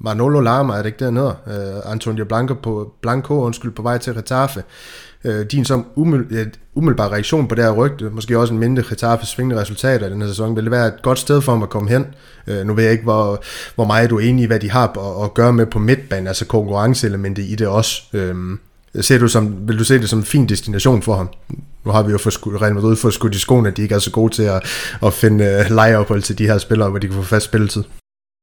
Manolo Lama, er det ikke dernede? Uh, Antonio Blanco, på, Blanco undskyld, på vej til Retafe. Uh, din som umiddelbar, umiddelbar reaktion på det her rygte, måske også en mindre Getafe svingende resultater i den her sæson, vil det være et godt sted for ham at komme hen? Uh, nu ved jeg ikke, hvor, hvor meget du er enig i, hvad de har at, at gøre med på midtbanen, altså konkurrenceelementet i det også. Uh, Ser du som, vil du se det som en fin destination for ham? Nu har vi jo for Real Madrid fået skudt i skoene, at de ikke er så gode til at, at finde uh, lejeophold til de her spillere, hvor de kan få fast spilletid.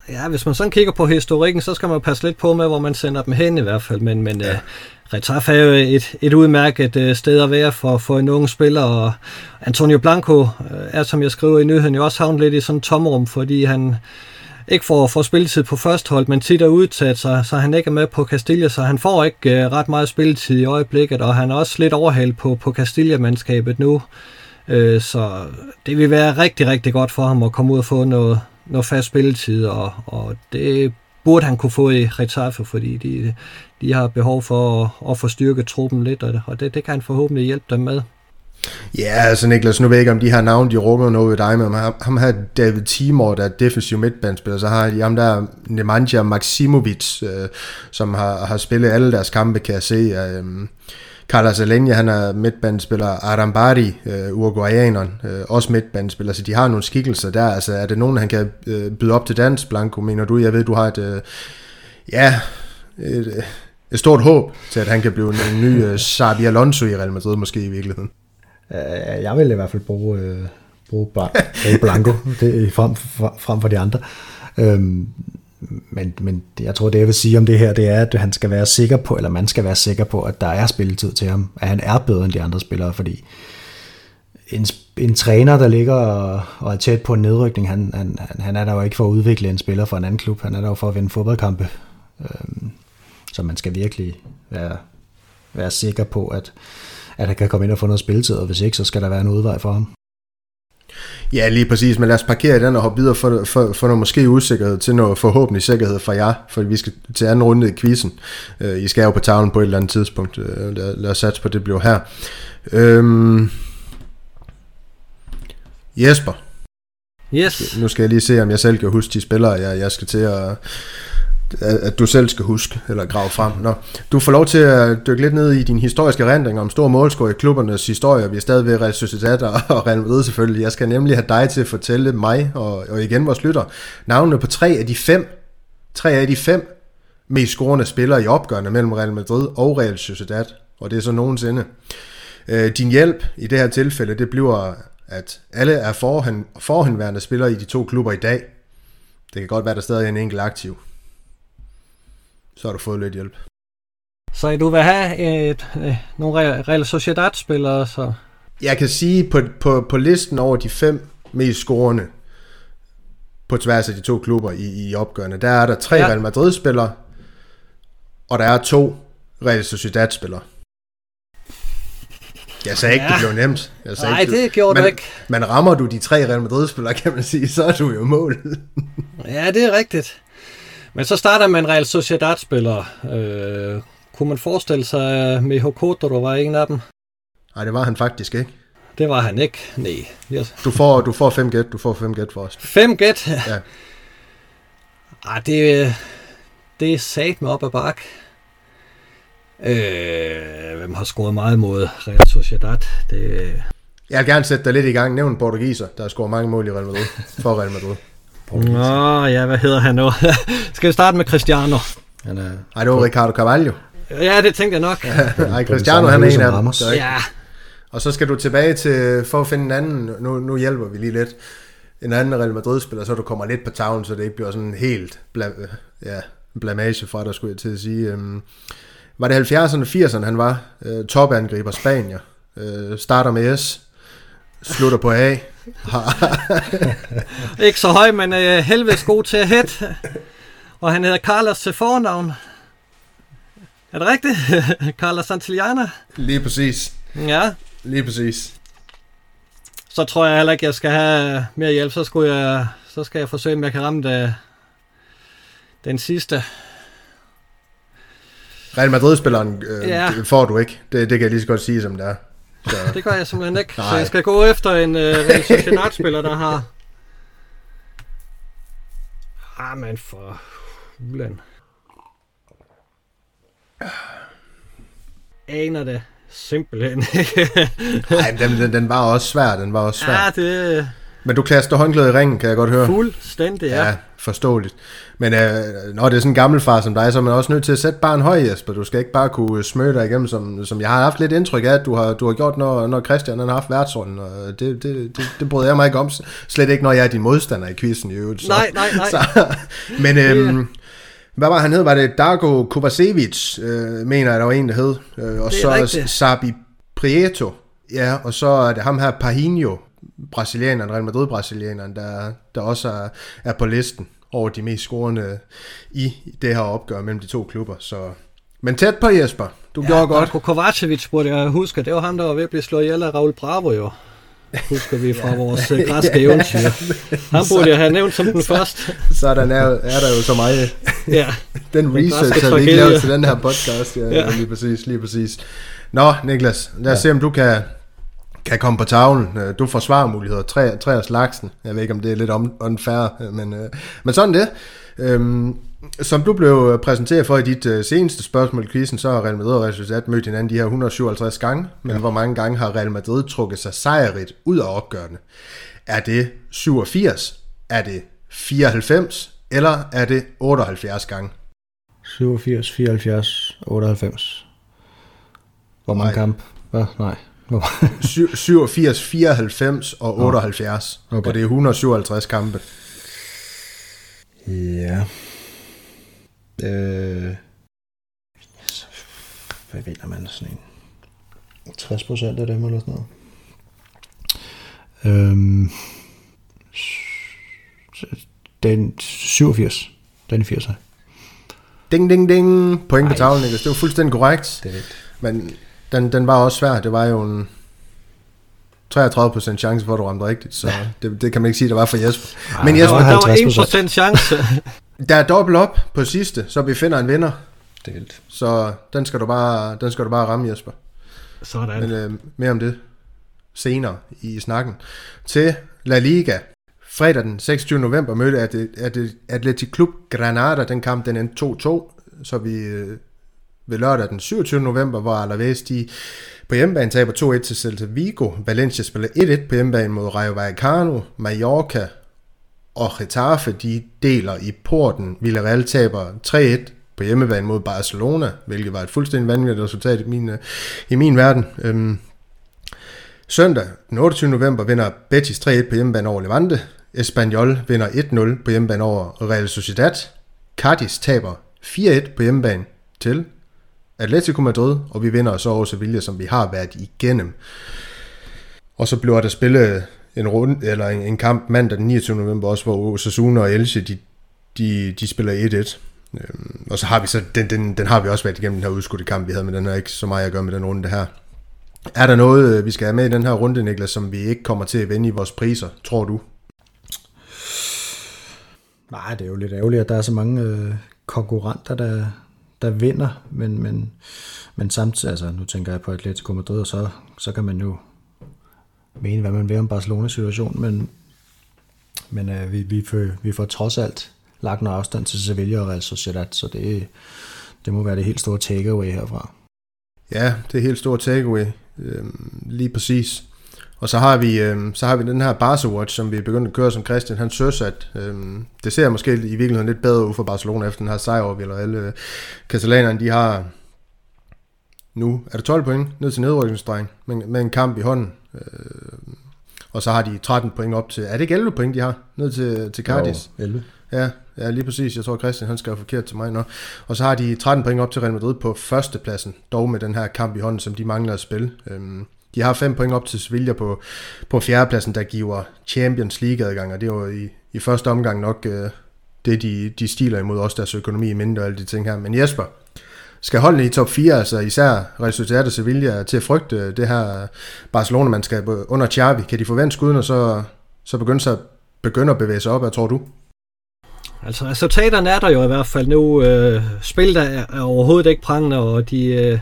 Ja, hvis man sådan kigger på historikken, så skal man passe lidt på med, hvor man sender dem hen i hvert fald. Men, men ja. uh, Retaf er jo et, et udmærket uh, sted at være for, for en ung spiller, og Antonio Blanco uh, er, som jeg skriver i nyheden, jo også havnet lidt i sådan en tomrum, fordi han ikke får, får spilletid på første hold, men tit er udtaget, så, så han ikke er med på Castilla, så han får ikke uh, ret meget spilletid i øjeblikket, og han er også lidt overhældt på, på Castilla-mandskabet nu. Uh, så det vil være rigtig, rigtig godt for ham at komme ud og få noget, noget fast spilletid, og, og det burde han kunne få i Retaffe, fordi de, de har behov for at, at få styrket truppen lidt, og det, det kan han forhåbentlig hjælpe dem med. Ja, altså Niklas, nu ved jeg ikke, om de her navne, de råber noget ved dig, men ham, ham her David Timor, der er defensiv midtbandspiller, så har de ham der Nemanja Maksimovic, øh, som har, har spillet alle deres kampe, kan jeg se. Øh, Carlos Alenia, han er midtbandspiller. Arambari, øh, uruguayaneren, øh, også midtbandspiller. Så de har nogle skikkelser der. Altså, er det nogen, han kan øh, byde op til dans, Blanco, mener du? Jeg ved, du har et... Øh, ja, et, et stort håb til, at han kan blive en, en ny øh, Xabi Alonso i Real Madrid, måske i virkeligheden. Uh, jeg vil i hvert fald bruge, uh, bruge, Blanco det, frem, frem for de andre. Um, men, men jeg tror, det jeg vil sige om det her, det er, at han skal være sikker på, eller man skal være sikker på, at der er spilletid til ham. At han er bedre end de andre spillere, fordi en, en træner, der ligger og, og er tæt på en nedrykning, han, han, han er der jo ikke for at udvikle en spiller for en anden klub. Han er der jo for at vinde fodboldkampe. Øhm, så man skal virkelig være, være sikker på, at, at han kan komme ind og få noget spilletid, og hvis ikke, så skal der være en udvej for ham. Ja, lige præcis, men lad os parkere den og hoppe videre for, for, for noget måske usikkerhed til noget forhåbentlig sikkerhed for jer, for vi skal til anden runde i quizzen. Uh, I skal jo på tavlen på et eller andet tidspunkt. Uh, lad, lad os satse på, at det bliver her. Um, Jesper. Yes. Nu skal jeg lige se, om jeg selv kan huske de spillere, jeg, jeg skal til at at du selv skal huske, eller grave frem. Nå, du får lov til at dykke lidt ned i din historiske rendring om store målscore i klubbernes historie. Vi er stadig ved Real Sociedad og Real Madrid selvfølgelig. Jeg skal nemlig have dig til at fortælle mig, og, og igen vores lytter, navnene på tre af de fem, tre af de fem mest scorende spillere i opgørende mellem Real Madrid og Real Sociedad. Og det er så nogensinde. Øh, din hjælp i det her tilfælde, det bliver, at alle er forhen, forhenværende spillere i de to klubber i dag. Det kan godt være, der stadig er en enkelt aktiv så har du fået lidt hjælp. Så du vil have et, et, nogle Real Sociedad-spillere? Så... Jeg kan sige, på, på, på listen over de fem mest scorende på tværs af de to klubber i, i opgørende, der er der tre ja. Real Madrid-spillere, og der er to Real Sociedad-spillere. Jeg sagde ikke, ja. det blev nemt. Jeg sagde Nej, ikke, det gjorde men, du ikke. Men rammer du de tre Real Madrid-spillere, kan man sige, så er du jo mål. ja, det er rigtigt. Men så starter man Real Sociedad-spiller. Øh, kunne man forestille sig, at Miho Kodoro var en af dem? Nej, det var han faktisk ikke. Det var han ikke, nej. Yes. Du får, du får fem gæt, du får fem gæt for os. Fem gæt? Ja. Ej, det, det er sat med op ad bak. Øh, hvem har scoret meget mod Real Sociedad? Det... Jeg vil gerne sætte dig lidt i gang. Nævn portugiser, der har scoret mange mål i Real Madrid, for Real Madrid. Nå, ja, hvad hedder han nu? Skal vi starte med Cristiano? Han er... Ej, det var Ricardo Carvalho. Ja, det tænkte jeg nok. Nej, Cristiano, han er en af dem. Ja. Og så skal du tilbage til, for at finde en anden, nu, nu hjælper vi lige lidt, en anden Real Madrid-spiller, så du kommer lidt på tavlen, så det ikke bliver sådan helt bla, ja, blamage fra dig, skulle jeg til at sige. Um, var det 70'erne, 80'erne, han var uh, topangriber Spanier. Uh, starter med S, slutter på A. ikke så høj, men uh, helvedes god til at hætte. Og han hedder Carlos til fornavn. Er det rigtigt? Carlos Santillana? Lige præcis. Ja. Lige præcis. Så tror jeg heller ikke, jeg skal have mere hjælp. Så, skulle jeg, så skal jeg forsøge, om jeg kan ramme det, den sidste. Real Madrid-spilleren øh, ja. får du ikke. Det, det kan jeg lige så godt sige, som det er. Så. Det gør jeg simpelthen ikke. Nej. Så jeg skal gå efter en Real Sociedad-spiller, der har... Ah, men for hulen. Aner det simpelthen ikke. Nej, den, den, den var også svær, den var også svær. Ja, det... Men du kaster håndklædet i ringen, kan jeg godt høre. Fuldstændig, ja. Ja, forståeligt. Men øh, når det er sådan en gammel far som dig, så er man også nødt til at sætte bare en høj, Jesper. Du skal ikke bare kunne smøre dig igennem, som, som jeg har haft lidt indtryk af, at du har, du har gjort, når, når Christian har haft værtsrollen. Og det, det, det, det bryder jeg mig ikke om. Slet ikke, når jeg er din modstander i quizzen i øvrigt. Så, nej, nej, nej. Så, men øhm, hvad var han hed? Var det Darko Kovacevic, øh, mener jeg, der var en, der hed. Øh, og så rigtigt. Sabi Prieto. Ja, og så er det ham her Pahinho, brasilianeren, Real Madrid-brasilianeren, der, der også er, er på listen over de mest scorende i det her opgør mellem de to klubber. Så, men tæt på Jesper. Du ja, gjorde godt. Marko Kovacevic burde jeg huske. Det var ham, der var ved at blive slået ihjel af Raul Bravo jo. Husker vi fra ja. vores græske eventyr. Han burde jeg have nævnt som den første. Sådan er, er der jo så meget ja. den research har vi ikke lavet til den her podcast. Ja, ja. lige præcis, lige præcis. Nå, Niklas, lad os ja. se, om du kan, kan komme på tavlen. Øh, du får svarmuligheder, tre, tre af slagsen. Jeg ved ikke, om det er lidt unfair, men, øh, men sådan det. Øhm, som du blev præsenteret for i dit seneste spørgsmål i quizzen, så har Real Madrid og Real Sociedad mødt hinanden de her 157 gange, men ja. hvor mange gange har Real Madrid trukket sig sejrigt ud af opgørende? Er det 87? Er det 94? Eller er det 78 gange? 87, 74, 98. Hvor mange kampe? Hvad? Nej. 87, 94 og 78. Okay. Og det er 157 kampe. Ja. Øh, hvad vinder man sådan en? 60 procent af dem eller sådan noget. Øhm, den 87. Den er 80. Ding, ding, ding. Point på tavlen? Det var fuldstændig korrekt. Det er det. Men den, den var også svær. Det var jo en 33% chance for, at du ramte rigtigt, så det, det kan man ikke sige, der var for Jesper. Ej, Men Jesper, der var 1% chance. der er dobbelt op på sidste, så vi finder en vinder. Det er vildt. Så den skal du bare, den skal du bare ramme, Jesper. Sådan. Men øh, mere om det senere i snakken. Til La Liga. Fredag den 26. november mødte at Atletic Club Granada. Den kamp den endte 2-2, så vi øh, ved lørdag den 27. november, hvor Alaves de på hjemmebane taber 2-1 til Celta Vigo. Valencia spiller 1-1 på hjemmebane mod Rayo Vallecano. Mallorca og Getafe, de deler i porten. Villarreal taber 3-1 på hjemmebane mod Barcelona, hvilket var et fuldstændig vanvittigt resultat i min, i min verden. Øhm, søndag den 28. november vinder Betis 3-1 på hjemmebane over Levante. Espanyol vinder 1-0 på hjemmebane over Real Sociedad. Cardis taber 4-1 på hjemmebane til Atletico Madrid, og vi vinder så over Sevilla, som vi har været igennem. Og så bliver der spillet en, rund, eller en, en kamp mandag den 29. november også, hvor Osasuna og Elche, de, de, de spiller 1-1. Øhm, og så har vi så, den, den, den har vi også været igennem den her udskudte kamp, vi havde, men den har ikke så meget at gøre med den runde her. Er der noget, øh, vi skal have med i den her runde, Niklas, som vi ikke kommer til at vende i vores priser, tror du? Nej, det er jo lidt ærgerligt, at der er så mange øh, konkurrenter, der, der vinder, men, men, men samtidig, altså nu tænker jeg på Atletico Madrid, og så, så kan man jo mene, hvad man vil om Barcelonas situation, men, men øh, vi, vi, får, vi får trods alt lagt noget afstand til Sevilla og Real Sociedad, så det, det må være det helt store takeaway herfra. Ja, det er helt store takeaway, Øhm, lige præcis. Og så har vi, øh, så har vi den her Barca Watch, som vi er begyndt at køre, som Christian han synes, at øh, det ser måske i virkeligheden lidt bedre ud for Barcelona efter den her sejr over Villarreal. Katalanerne, de har nu, er det 12 point ned til nedrykningsdreng, med, med en kamp i hånden. Øh, og så har de 13 point op til, er det ikke 11 point, de har, ned til, til Cardis? Jo, 11. Ja, ja, lige præcis. Jeg tror, Christian han skrev forkert til mig nu. Og så har de 13 point op til Real Madrid på førstepladsen, dog med den her kamp i hånden, som de mangler at spille. Øhm, de har fem point op til Sevilla på, på fjerdepladsen, der giver Champions League-adgang, og det var i, i første omgang nok øh, det, de, de stiler imod også deres økonomi i mindre og alle de ting her. Men Jesper, skal holdene i top 4, altså især Real og Sevilla, til at frygte øh, det her Barcelona-mandskab under Xavi? Kan de forvente skuden, og så, så begynde, sig, begynde at bevæge sig op, hvad tror du? Altså resultaterne er der jo i hvert fald nu. Øh, spillet er, er overhovedet ikke prangende, og de... Øh,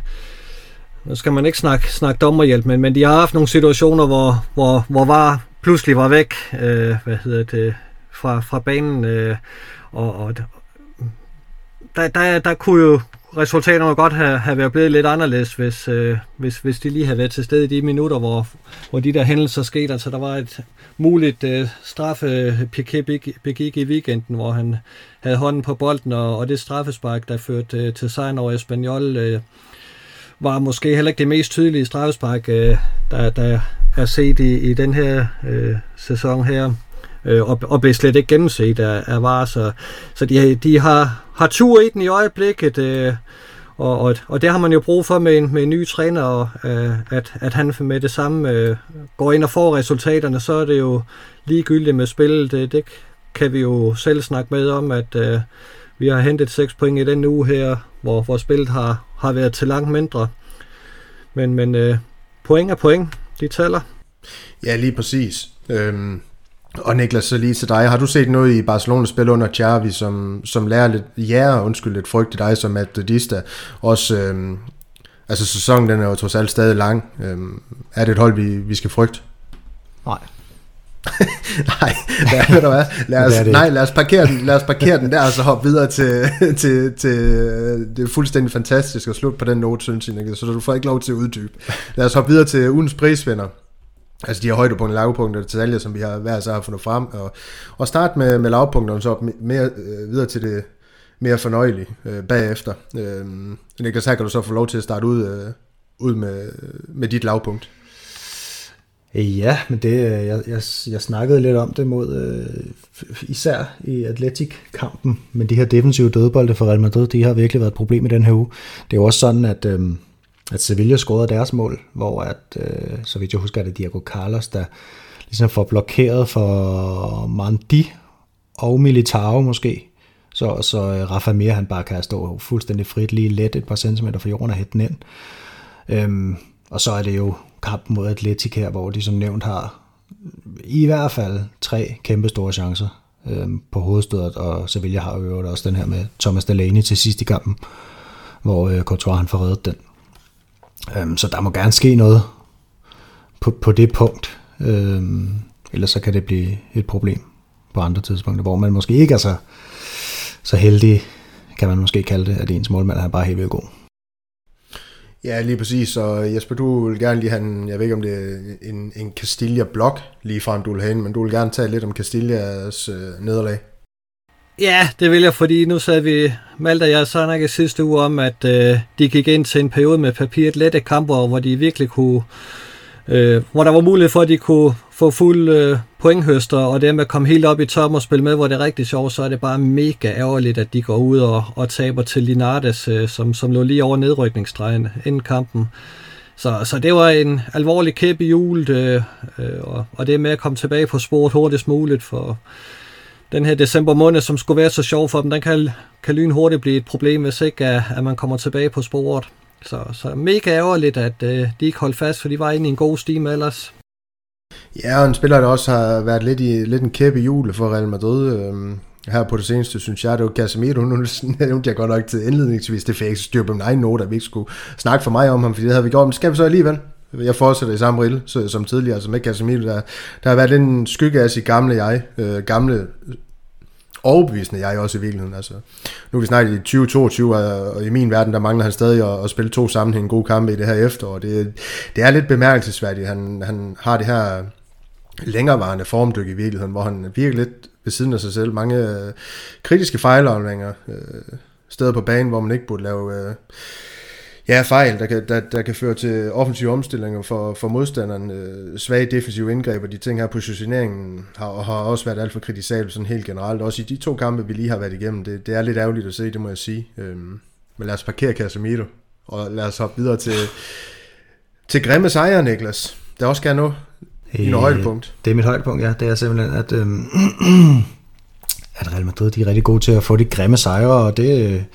nu skal man ikke snakke, snakke dommerhjælp, men, men de har haft nogle situationer, hvor, hvor, hvor var pludselig var væk øh, hvad hedder det, fra, fra banen. Øh, og, og der, der, der kunne jo resultaterne godt have, have været blevet lidt anderledes, hvis, øh, hvis, hvis de lige havde været til stede i de minutter, hvor, hvor de der hændelser skete. Altså, der var et muligt øh, straffe øh, Piquet begik i weekenden, hvor han havde hånden på bolden, og, og det straffespark, der førte øh, til sejren over Espanyol, øh, var måske heller ikke det mest tydelige straffespark, øh, der, der er set i, i den her øh, sæson her øh, og, og blev slet ikke gennemset af, af VAR. Så, så de, de har, har tur i den i øjeblikket, øh, og, og, og det har man jo brug for med en, med en ny træner, og, øh, at, at han med det samme øh, går ind og får resultaterne, så er det jo ligegyldigt med spillet. Det, det kan vi jo selv snakke med om, at øh, vi har hentet 6 point i den uge her, hvor, hvor spillet har, har været til langt mindre. Men, men øh, point er point, de tæller. Ja, lige præcis. Øhm, Og Niklas, så lige til dig. Har du set noget i Barcelona spil under Xavi, som, som lærer lidt, ja, undskyld, lidt frygt i dig som Madridista? Også, øhm, altså sæsonen den er jo trods alt stadig lang. Øhm, er det et hold, vi, vi skal frygte? Nej. nej, lad, ved du hvad? Lad os, det det. nej, lad os, parkere den, lad os parkere den der, og så hoppe videre til, til, til det er fuldstændig fantastisk at slutte på den note, synes jeg, så du får ikke lov til at uddybe. Lad os hoppe videre til ugens prisvinder. Altså de her højdepunkter, lavpunkter og detaljer, som vi har hver så har fundet frem. Og, og starte med, med lavpunkterne, så mere, øh, videre til det mere fornøjelige øh, bagefter. Øh, Niklas, her kan du så få lov til at starte ud, øh, ud med, med dit lavpunkt. Øh, ja, men det, øh, jeg, jeg, jeg snakkede lidt om det mod, øh, især i Atletic-kampen, men de her defensive dødbolde for Real Madrid, de har virkelig været et problem i den her uge. Det er jo også sådan, at, øh, at Sevilla scorede deres mål, hvor at, øh, så vidt jeg husker, at det Diego Carlos, der ligesom får blokeret for Mandi og Militao måske, så, så øh, Rafa Mir, han bare kan stå fuldstændig frit, lige let et par centimeter fra jorden og hætte den ind. Øhm, og så er det jo kampen mod Atletic her, hvor de som nævnt har i hvert fald tre kæmpe store chancer øh, på hovedstødet, og Sevilla har jo også den her med Thomas Delaney til sidst i kampen, hvor øh, Courtois han får reddet den. Øh, så der må gerne ske noget på, på det punkt, øh, ellers så kan det blive et problem på andre tidspunkter, hvor man måske ikke er så, så heldig, kan man måske kalde det, at ens målmand er bare helt vildt god. Ja, lige præcis. Så Jesper, du vil gerne lige have en, jeg ved ikke om det er en, en Castilla-blok lige frem, du vil have men du vil gerne tale lidt om Castillas øh, nederlag. Ja, det vil jeg, fordi nu sagde vi, Malte og jeg snakkede sidste uge om, at øh, de gik ind til en periode med papiret lette kamper, hvor de virkelig kunne, øh, hvor der var mulighed for, at de kunne få fuld øh, pointhøster, og det med at komme helt op i toppen og spille med, hvor det er rigtig sjovt, så er det bare mega ærgerligt, at de går ud og, og taber til Linardes, øh, som, som lå lige over nedrykningsstregen inden kampen. Så, så det var en alvorlig kæp i hjulet, øh, øh, og, og det med at komme tilbage på sport hurtigst muligt for den her december måned, som skulle være så sjov for dem, den kan, kan lynhurtigt blive et problem, hvis ikke at, at man kommer tilbage på sporet. Så, så mega ærgerligt, at øh, de ikke holdt fast, for de var inde i en god stime ellers. Ja, og en spiller, der også har været lidt, i, lidt en kæppe jule for Real Madrid. Øhm, her på det seneste, synes jeg, det var Casemiro, nu nævnte jeg godt nok til indledningsvis, det fik ikke styr på min egen note, at vi ikke skulle snakke for mig om ham, fordi det havde vi gjort, men skal vi så alligevel? Jeg fortsætter i samme rille som tidligere, altså med Casemiro, der, der har været en skygge af sit gamle jeg, øh, gamle overbevisende jeg også i virkeligheden. Altså, nu er vi snakker i 2022, og i min verden, der mangler han stadig at, at spille to sammenhængende gode kampe i det her efterår. Det, det er lidt bemærkelsesværdigt. Han, han har det her længerevarende formdyk i virkeligheden, hvor han virker lidt ved siden af sig selv. Mange øh, kritiske fejlaflænger, øh, steder på banen, hvor man ikke burde lave... Øh, ja, fejl, der kan, der, der kan føre til offensive omstillinger for, for modstanderen, øh, svage defensive indgreb, og de ting her, positioneringen har, har også været alt for kritisabel sådan helt generelt. Også i de to kampe, vi lige har været igennem, det, det er lidt ærgerligt at se, det må jeg sige. Øh, men lad os parkere Casemiro, og lad os hoppe videre til, til grimme sejre, Niklas. Der også gerne nå i øh, højdepunkt. Det er mit højdepunkt, ja. Det er simpelthen, at, øh, at Real Madrid de er rigtig gode til at få de grimme sejre, og det,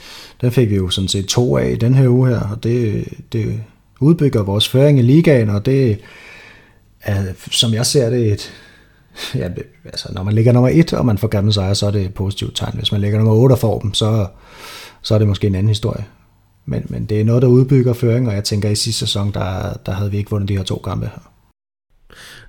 den fik vi jo sådan set to af i den her uge her, og det, det udbygger vores føring i ligaen, og det er, som jeg ser det, et, ja, altså, når man ligger nummer et, og man får grimme sejre, så er det et positivt tegn. Hvis man ligger nummer 8 og får dem, så, så er det måske en anden historie. Men, men det er noget, der udbygger føring, og jeg tænker, at i sidste sæson, der, der havde vi ikke vundet de her to kampe her.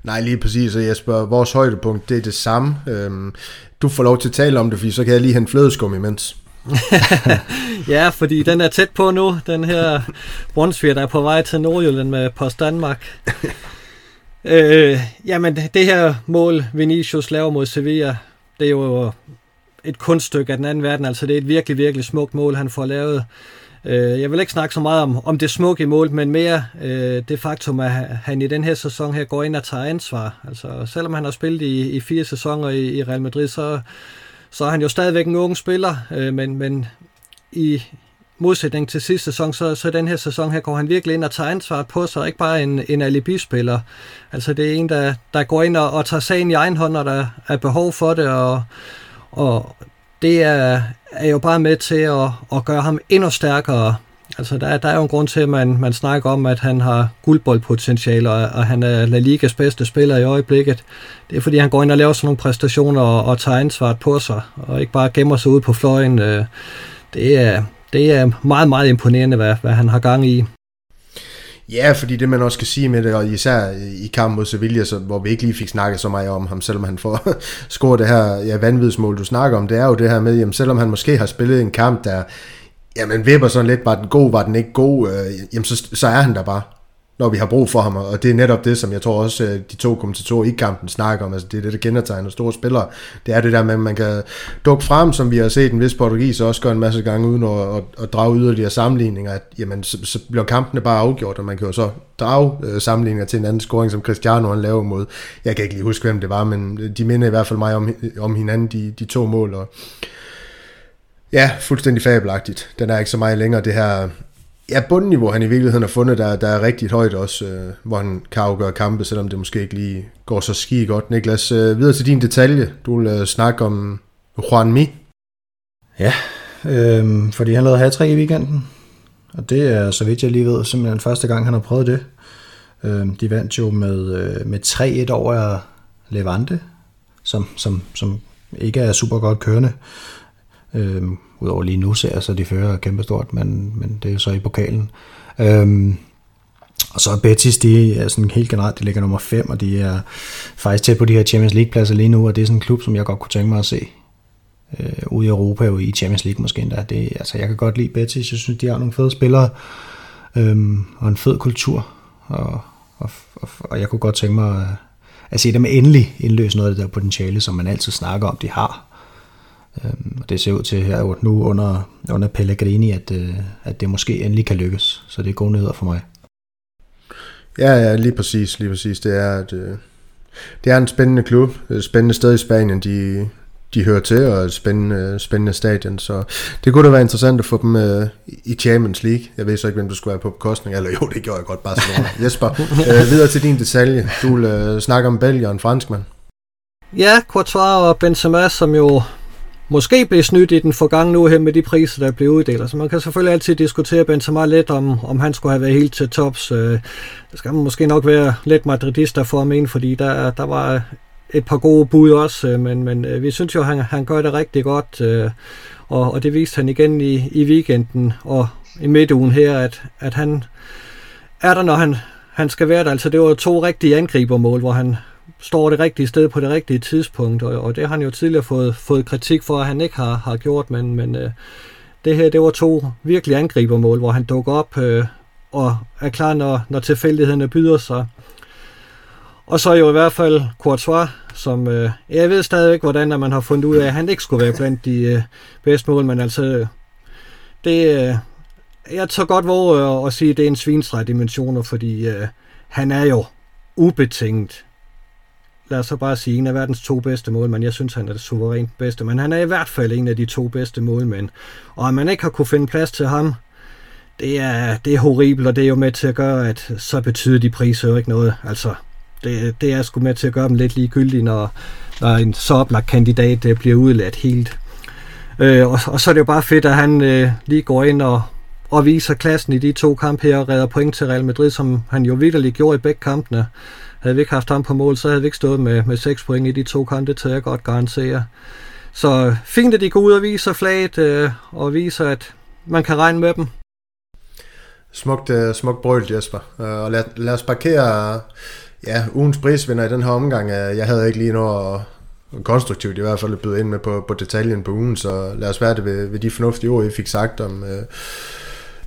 Nej, lige præcis, og Jesper, vores højdepunkt, det er det samme. Øhm, du får lov til at tale om det, fordi så kan jeg lige hente flødeskum imens. ja, fordi den er tæt på nu, den her Brunsviger, der er på vej til Nordjylland med Post Danmark. øh, jamen, det her mål, Vinicius laver mod Sevilla, det er jo et kunststykke af den anden verden. Altså, det er et virkelig, virkelig smukt mål, han får lavet. Øh, jeg vil ikke snakke så meget om, om det smukke mål, men mere øh, det faktum, at han i den her sæson her går ind og tager ansvar. Altså, selvom han har spillet i, i fire sæsoner i, i Real Madrid, så, så er han jo stadigvæk en ung spiller, øh, men, men i modsætning til sidste sæson, så, så den her sæson her går han virkelig ind og tager ansvar på sig, ikke bare en, en alibi-spiller. Altså det er en, der, der går ind og, og tager sagen i egen hånd, når der er behov for det, og, og det er, er jo bare med til at, at gøre ham endnu stærkere. Altså, der, der er jo en grund til, at man, man snakker om, at han har guldboldpotentiale, og, og han er La Ligas bedste spiller i øjeblikket. Det er, fordi han går ind og laver sådan nogle præstationer og, og tager ansvaret på sig, og ikke bare gemmer sig ud på fløjen. Øh, det er, det er meget, meget imponerende, hvad, hvad han har gang i. Ja, fordi det man også kan sige med det, og især i kampen mod Sevilla, så, hvor vi ikke lige fik snakket så meget om ham, selvom han får scoret det her ja, vanvidsmål, du snakker om, det er jo det her med, jamen, selvom han måske har spillet en kamp, der jamen vipper sådan lidt, var den god, var den ikke god, øh, jamen så, så er han der bare når vi har brug for ham, og det er netop det, som jeg tror også, øh, de to kommentatorer i kampen snakker om, altså det er det, der kendetegner store spillere, det er det der med, at man kan dukke frem, som vi har set en vis portugis også gøre en masse gange, uden at, at, at drage yderligere sammenligninger, at jamen, så, så bliver kampene bare afgjort, og man kan jo så drage øh, sammenligninger til en anden scoring, som Cristiano han laver mod, jeg kan ikke lige huske, hvem det var, men de minder i hvert fald mig om, om hinanden, de, de to mål, og ja, fuldstændig fabelagtigt. Den er ikke så meget længere, det her ja, bundniveau, han i virkeligheden har fundet, der, der er rigtig højt også, øh, hvor han kan afgøre kampe, selvom det måske ikke lige går så ski godt. Niklas, øh, videre til din detalje. Du vil øh, snakke om Juan Mi. Ja, øh, fordi han lavede hat i weekenden, og det er, så vidt jeg lige ved, simpelthen første gang, han har prøvet det. Øh, de vandt jo med, øh, med 3-1 over Levante, som, som, som ikke er super godt kørende. Øh, Udover lige nu ser jeg så, de fører kæmpestort, men, men det er jo så i pokalen. Øhm, og så er Betis, de er sådan helt generelt, de ligger nummer 5, og de er faktisk tæt på de her Champions League-pladser lige nu, og det er sådan en klub, som jeg godt kunne tænke mig at se øh, ude i Europa, og i Champions League måske endda. Det, altså, jeg kan godt lide Betis, jeg synes, de har nogle fede spillere, øhm, og en fed kultur, og, og, og, og jeg kunne godt tænke mig at, at se dem endelig indløse noget af det der potentiale, som man altid snakker om, de har. Øhm, og det ser ud til her nu under, under Pellegrini, at, øh, at det måske endelig kan lykkes. Så det er gode nyheder for mig. Ja, ja, lige præcis, lige præcis. Det er, at, øh, det er en spændende klub, et spændende sted i Spanien, de, de hører til, og et spændende, spændende stadion, så det kunne da være interessant at få dem øh, i Champions League. Jeg ved så ikke, hvem du skulle være på bekostning, eller jo, det gjorde jeg godt, Barcelona. Jesper, øh, videre til din detalje. Du vil øh, snakke om Belgier og en franskmand. Ja, Courtois og Benzema, som jo måske blev snydt i den forgangne uge her med de priser, der blev uddelt. Så man kan selvfølgelig altid diskutere Benzema lidt om, om han skulle have været helt til tops. Øh, det skal man måske nok være lidt madridister for at mene, fordi der, der var et par gode bud også, øh, men, men øh, vi synes jo, han, han gør det rigtig godt, øh, og, og det viste han igen i, i weekenden og i midtugen her, at, at han er der, når han, han skal være der. Altså det var to rigtige angribermål, hvor han, står det rigtige sted på det rigtige tidspunkt, og, og det har han jo tidligere fået, fået kritik for, at han ikke har, har gjort, men, men øh, det her, det var to virkelig angribermål, hvor han dukker op øh, og er klar, når, når tilfældighederne byder sig. Og så jo i hvert fald Courtois, som øh, jeg ved stadigvæk, hvordan man har fundet ud af, at han ikke skulle være blandt de øh, bedste mål, men altså, øh, det, øh, jeg tager godt våge at, at sige, at det er en svinstreg dimensioner, fordi øh, han er jo ubetinget lad os så bare sige, en af verdens to bedste målmænd. Jeg synes, han er det suverænt bedste, men han er i hvert fald en af de to bedste målmænd. Og at man ikke har kunne finde plads til ham, det er, det er horribelt, og det er jo med til at gøre, at så betyder de priser jo ikke noget. Altså, det, det er sgu med til at gøre dem lidt ligegyldige, når, når en så oplagt kandidat det bliver udladt helt. Øh, og, og så er det jo bare fedt, at han øh, lige går ind og, og viser klassen i de to kampe her og redder point til Real Madrid, som han jo vidderligt gjorde i begge kampene. Havde vi ikke haft ham på mål, så havde vi ikke stået med, med 6 point i de to kampe, det tør jeg godt garantere. Så fint, at de går ud og viser flaget, øh, og viser, at man kan regne med dem. Smukt, øh, smukt brølt, Jesper. Øh, og lad, lad os parkere ja, ugens prisvinder i den her omgang. Øh, jeg havde ikke lige noget konstruktivt i hvert fald byde ind med på, på detaljen på ugen, så lad os være det ved, ved de fornuftige ord, I fik sagt om, øh,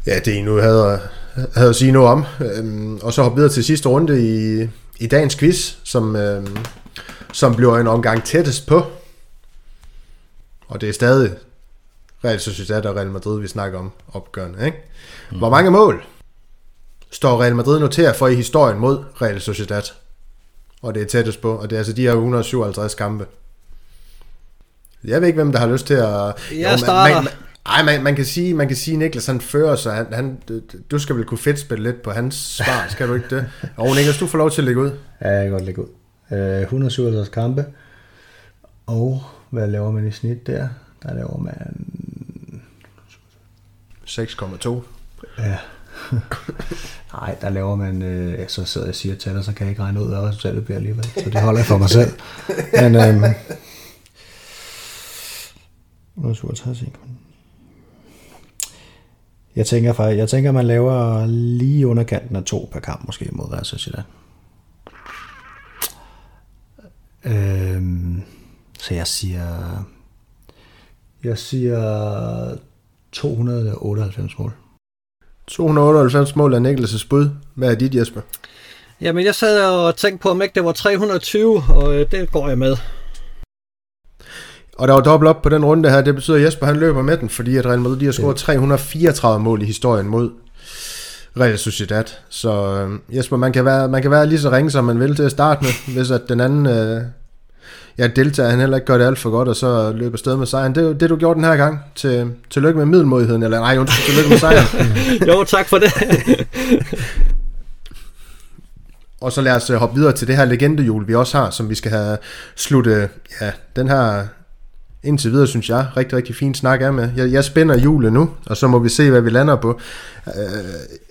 ja, det I nu havde, havde at sige noget om. Øhm, og så hoppe videre til sidste runde i, i dagens quiz, som, øh, som bliver en omgang tættest på. Og det er stadig Real Sociedad og Real Madrid, vi snakker om opgørende. Ikke? Mm. Hvor mange mål står Real Madrid noteret for i historien mod Real Sociedad? Og det er tættest på, og det er altså de her 157 kampe. Jeg ved ikke, hvem der har lyst til at... Jeg jo, starter. Man, man, ej, man, man, kan sige, man kan sige, Niklas han fører sig. Han, han, du skal vel kunne fedtspille lidt på hans svar, skal du ikke det? Og Niklas, du får lov til at lægge ud. Ja, jeg kan godt lægge ud. Uh, 157 kampe. Og hvad laver man i snit der? Der laver man... 6,2. Ja. Nej, der laver man, øh, så sidder jeg og siger tal, og så kan jeg ikke regne ud, hvad resultatet bliver alligevel. Så det holder jeg for mig selv. Men, øh, 167, jeg tænker faktisk, jeg tænker, man laver lige underkanten af to per kamp, måske mod Real Sociedad. Øhm, så jeg siger, jeg siger 298 mål. 298 mål af Niklas' bud. Hvad er dit, Jesper? Jamen, jeg sad og tænkte på, om ikke det var 320, og øh, det går jeg med. Og der var dobbelt op på den runde her. Det betyder, at Jesper han løber med den, fordi at Real Madrid de har scoret 334 mål i historien mod Real Sociedad. Så øh, Jesper, man kan, være, man kan være lige så ringe, som man vil til at starte med, hvis at den anden øh, ja, deltager, han heller ikke gør det alt for godt, og så løber sted med sejren. Det er det, du gjorde den her gang. Til, tillykke med middelmodigheden, eller nej, undskyld, tillykke med sejren. jo, tak for det. og så lad os øh, hoppe videre til det her legendehjul, vi også har, som vi skal have sluttet ja, den her indtil videre, synes jeg, rigtig, rigtig fint snak af med. Jeg, jeg spænder hjulet nu, og så må vi se, hvad vi lander på. Uh,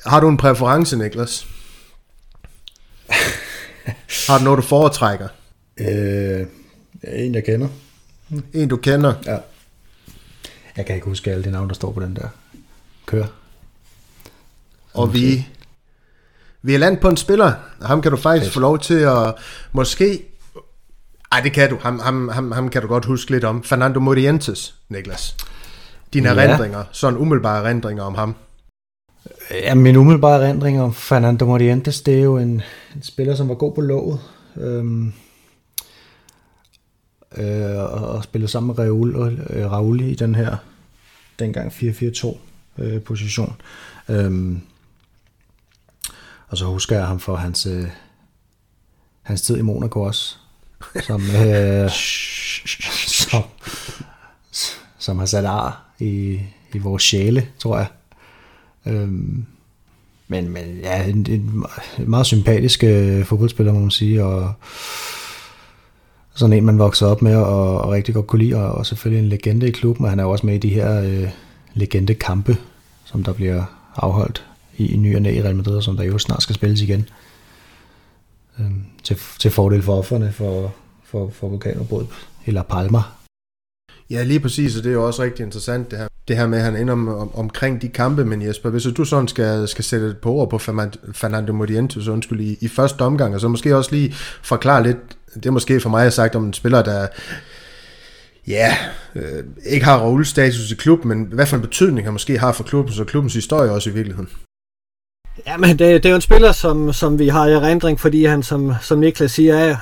har du en præference, Niklas? har du noget, du foretrækker? Øh, en, jeg kender. En, du kender? Ja. Jeg kan ikke huske alle de navne, der står på den der. Kør. Og vi, vi er landet på en spiller. Ham kan du faktisk Fedt. få lov til at måske ej, det kan du. Ham, ham, ham, ham kan du godt huske lidt om. Fernando Morientes, Niklas. Dine ja. erindringer, sådan umiddelbare erindringer om ham. Ja, min umiddelbare erindring om Fernando Morientes, det er jo en, en spiller, som var god på låget. Øhm, øh, og, og spillede sammen med Raul, øh, Raul i den her dengang 4-4-2 øh, position. Øhm, og så husker jeg ham for hans, øh, hans tid i Monaco også, som, øh, som, som har sat ar i, i vores sjæle, tror jeg. Øhm, men, men ja, en, en, meget sympatisk øh, fodboldspiller, må man sige, og sådan en, man vokser op med og, og rigtig godt kunne lide, og, og selvfølgelig en legende i klubben, og han er jo også med i de her øh, legende-kampe, som der bliver afholdt i, i ny og næ i Real Madrid, som der jo snart skal spilles igen øh, til, til fordel for offerne for, for, for vulkanudbrud eller Palma. Ja, lige præcis, og det er jo også rigtig interessant det her, det her med, at han ender om, om, omkring de kampe, men Jesper, hvis du sådan skal, skal sætte et på ord på Fernando Morientes, undskyld, i, i første omgang, og så måske også lige forklare lidt, det er måske for mig har sagt om en spiller, der ja, øh, ikke har Raul status i klubben, men hvad for en betydning han måske har for klubben, så klubbens historie også i virkeligheden. Ja, men det, det er jo en spiller, som, som vi har i erindring, fordi han, som, som Niklas siger, er,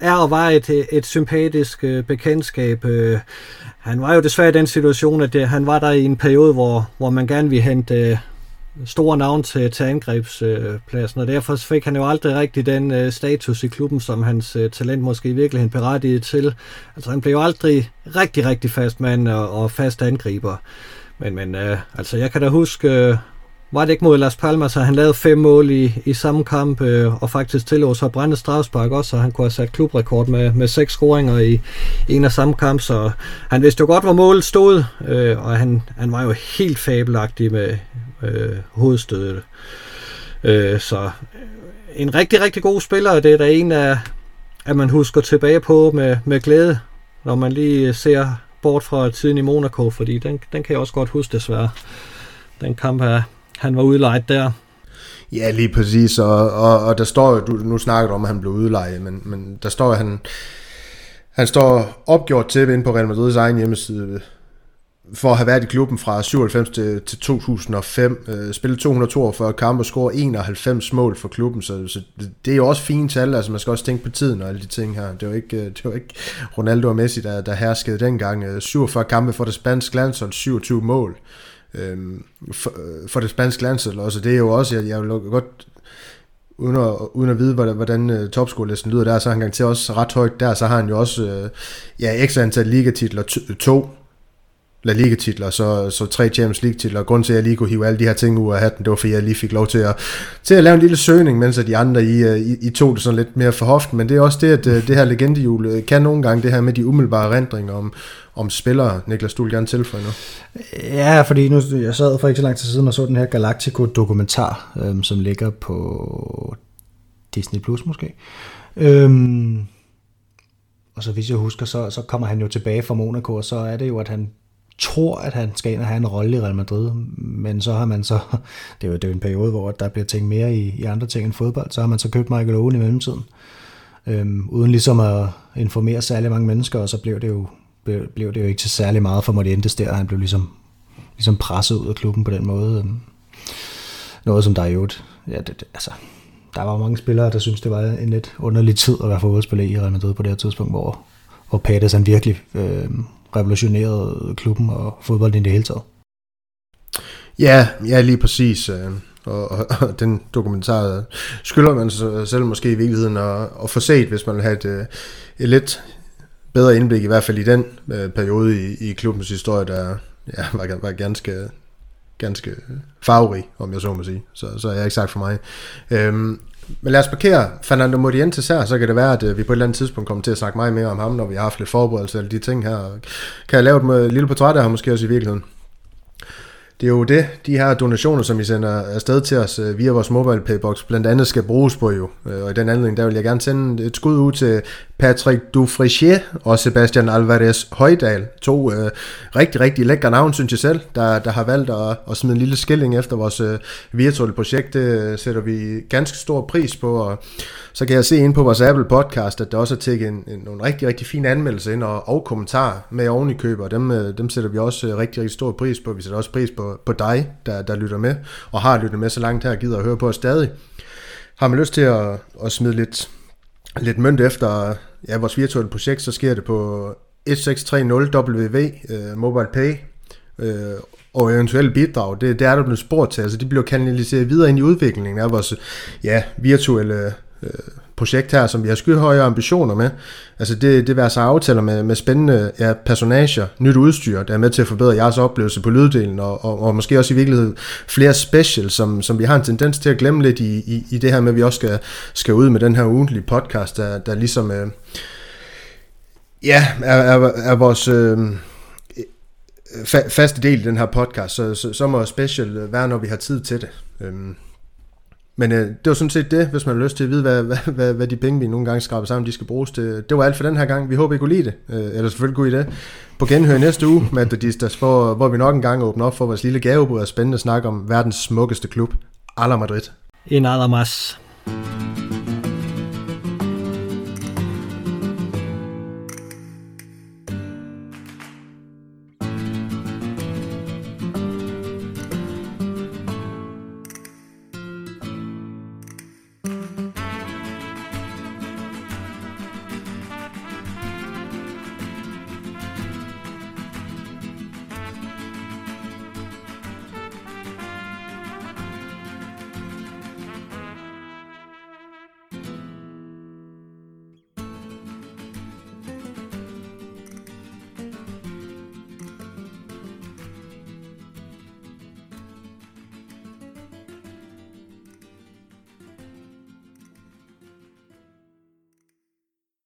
er og var et, et sympatisk øh, bekendtskab. Øh, han var jo desværre i den situation, at det, han var der i en periode, hvor, hvor man gerne ville hente øh, store navn til, til angrebspladsen, og derfor fik han jo aldrig rigtig den øh, status i klubben, som hans øh, talent måske i virkeligheden berettigede til. Altså han blev jo aldrig rigtig, rigtig fast mand og, og fast angriber. Men, men øh, altså jeg kan da huske... Øh, var det ikke mod Las Palmas, så han lavede fem mål i, i samme kamp, øh, og faktisk tillod sig brænde strafspark også, så han kunne have sat klubrekord med, med seks scoringer i, i en af samme kamp, så han vidste jo godt, hvor målet stod, øh, og han, han var jo helt fabelagtig med øh, hovedstødet. Øh, så øh, en rigtig, rigtig god spiller, det er der en af, at man husker tilbage på med, med glæde, når man lige ser bort fra tiden i Monaco, fordi den, den kan jeg også godt huske desværre. Den kamp her, han var udlejet der. Ja, lige præcis, og, og, og der står jo, du, nu snakker du om, at han blev udlejet, men, men der står, han, han står opgjort til ind på Real Madrids egen hjemmeside, for at have været i klubben fra 97 til, til 2005, øh, spillet 242 kampe og scoret 91 mål for klubben, så, så det er jo også fint tal, altså man skal også tænke på tiden og alle de ting her. Det er ikke, øh, det er ikke Ronaldo og Messi, der, der herskede dengang. Øh, 47 kampe for det spanske landshold, 27 mål øh, Øhm, for, øh, for det spanske landshold også. Det er jo også, jeg, jeg vil godt uden at, uden at vide, hvordan, øh, hvordan uh, topskolelisten lyder der, så er han garanteret til også ret højt der, så har han jo også uh, ja, ekstra antal ligatitler, to, La Liga-titler, så, så tre Champions League-titler. Grunden til, at jeg lige kunne hive alle de her ting ud af hatten, det var, fordi jeg lige fik lov til at, til at lave en lille søgning, mens de andre I, øh, I, I tog det sådan lidt mere for hoften. Men det er også det, at øh, det her legendehjul øh, kan nogle gange det her med de umiddelbare rendringer om, om spillere. Niklas, du vil gerne tilføje nu. Ja, fordi nu, jeg sad for ikke så lang tid siden og så den her Galactico-dokumentar, øhm, som ligger på Disney Plus måske. Øhm, og så hvis jeg husker, så, så kommer han jo tilbage fra Monaco, og så er det jo, at han tror, at han skal ind og have en rolle i Real Madrid, men så har man så, det er jo, det er jo en periode, hvor der bliver tænkt mere i, i andre ting end fodbold, så har man så købt Michael Owen i mellemtiden, øhm, uden ligesom at informere særlig mange mennesker, og så blev det jo, blev, blev det jo ikke til særlig meget for Morientes der, han blev ligesom, ligesom presset ud af klubben på den måde. Øhm, noget som der er jo ja, det, det, altså, der var mange spillere, der synes det var en lidt underlig tid at være fodboldspiller i Real Madrid på det her tidspunkt, hvor, hvor Pates han virkelig øh, revolutionerede klubben og fodbolden i det hele taget. Ja, ja lige præcis. Øh, og, og, og den dokumentar skylder man sig selv måske i virkeligheden at, at få set, hvis man vil have et, øh, et lidt bedre indblik, i hvert fald i den øh, periode i, i klubbens historie, der ja, var, var ganske, ganske farverig, om jeg så må sige. Så, så er jeg ikke sagt for mig. Øhm, men lad os parkere Fernando Morientes her, så kan det være, at øh, vi på et eller andet tidspunkt kommer til at snakke meget mere om ham, når vi har haft lidt forberedelse eller de ting her. Kan jeg lave et øh, lille portræt af ham måske også i virkeligheden? Det er jo det, de her donationer, som I sender afsted til os øh, via vores mobile paybox, blandt andet skal bruges på jo. Øh, og i den anledning, der vil jeg gerne sende et skud ud til Patrick Dufreshier og Sebastian Alvarez Højdal. To øh, rigtig, rigtig lækre navn, synes jeg selv, der, der har valgt at, at smide en lille skilling efter vores øh, virtuelle projekt. Det øh, sætter vi ganske stor pris på, og så kan jeg se ind på vores Apple podcast, at der også er tækket en, en, nogle rigtig, rigtig fine anmeldelser ind og, og kommentarer med oven i køber. Dem, øh, dem sætter vi også rigtig, rigtig stor pris på. Vi sætter også pris på, på dig, der, der lytter med, og har lyttet med så langt her, gider at høre på os stadig. Har man lyst til at, at smide lidt, lidt mønt efter ja, vores virtuelle projekt, så sker det på 1630WV uh, øh, Mobile Pay, uh, og eventuelle bidrag, det, det er der blevet spurgt til, altså de bliver kanaliseret videre ind i udviklingen af vores ja, virtuelle uh, projekt her, som vi har skyhøje ambitioner med. Altså det, det vil altså aftaler med, med spændende ja, personager, nyt udstyr, der er med til at forbedre jeres oplevelse på lyddelen, og, og, og måske også i virkeligheden flere special, som, som vi har en tendens til at glemme lidt i, i, i det her med, at vi også skal, skal ud med den her ugentlige podcast, der, der ligesom øh, ja, er, er, er vores... Øh, fa- faste del i den her podcast, så, så, så må special være, når vi har tid til det. Øhm, men øh, det var sådan set det, hvis man har lyst til at vide, hvad, hvad, hvad, hvad de penge, vi nogle gange skraber sammen, de skal bruges til. Det var alt for den her gang. Vi håber, I kunne lide det. Øh, eller selvfølgelig kunne I det. På genhør næste uge, Madridistas, hvor, hvor vi nok en gang åbner op for vores lille gavebud og spændende snak om verdens smukkeste klub, Ala Madrid. En nada más.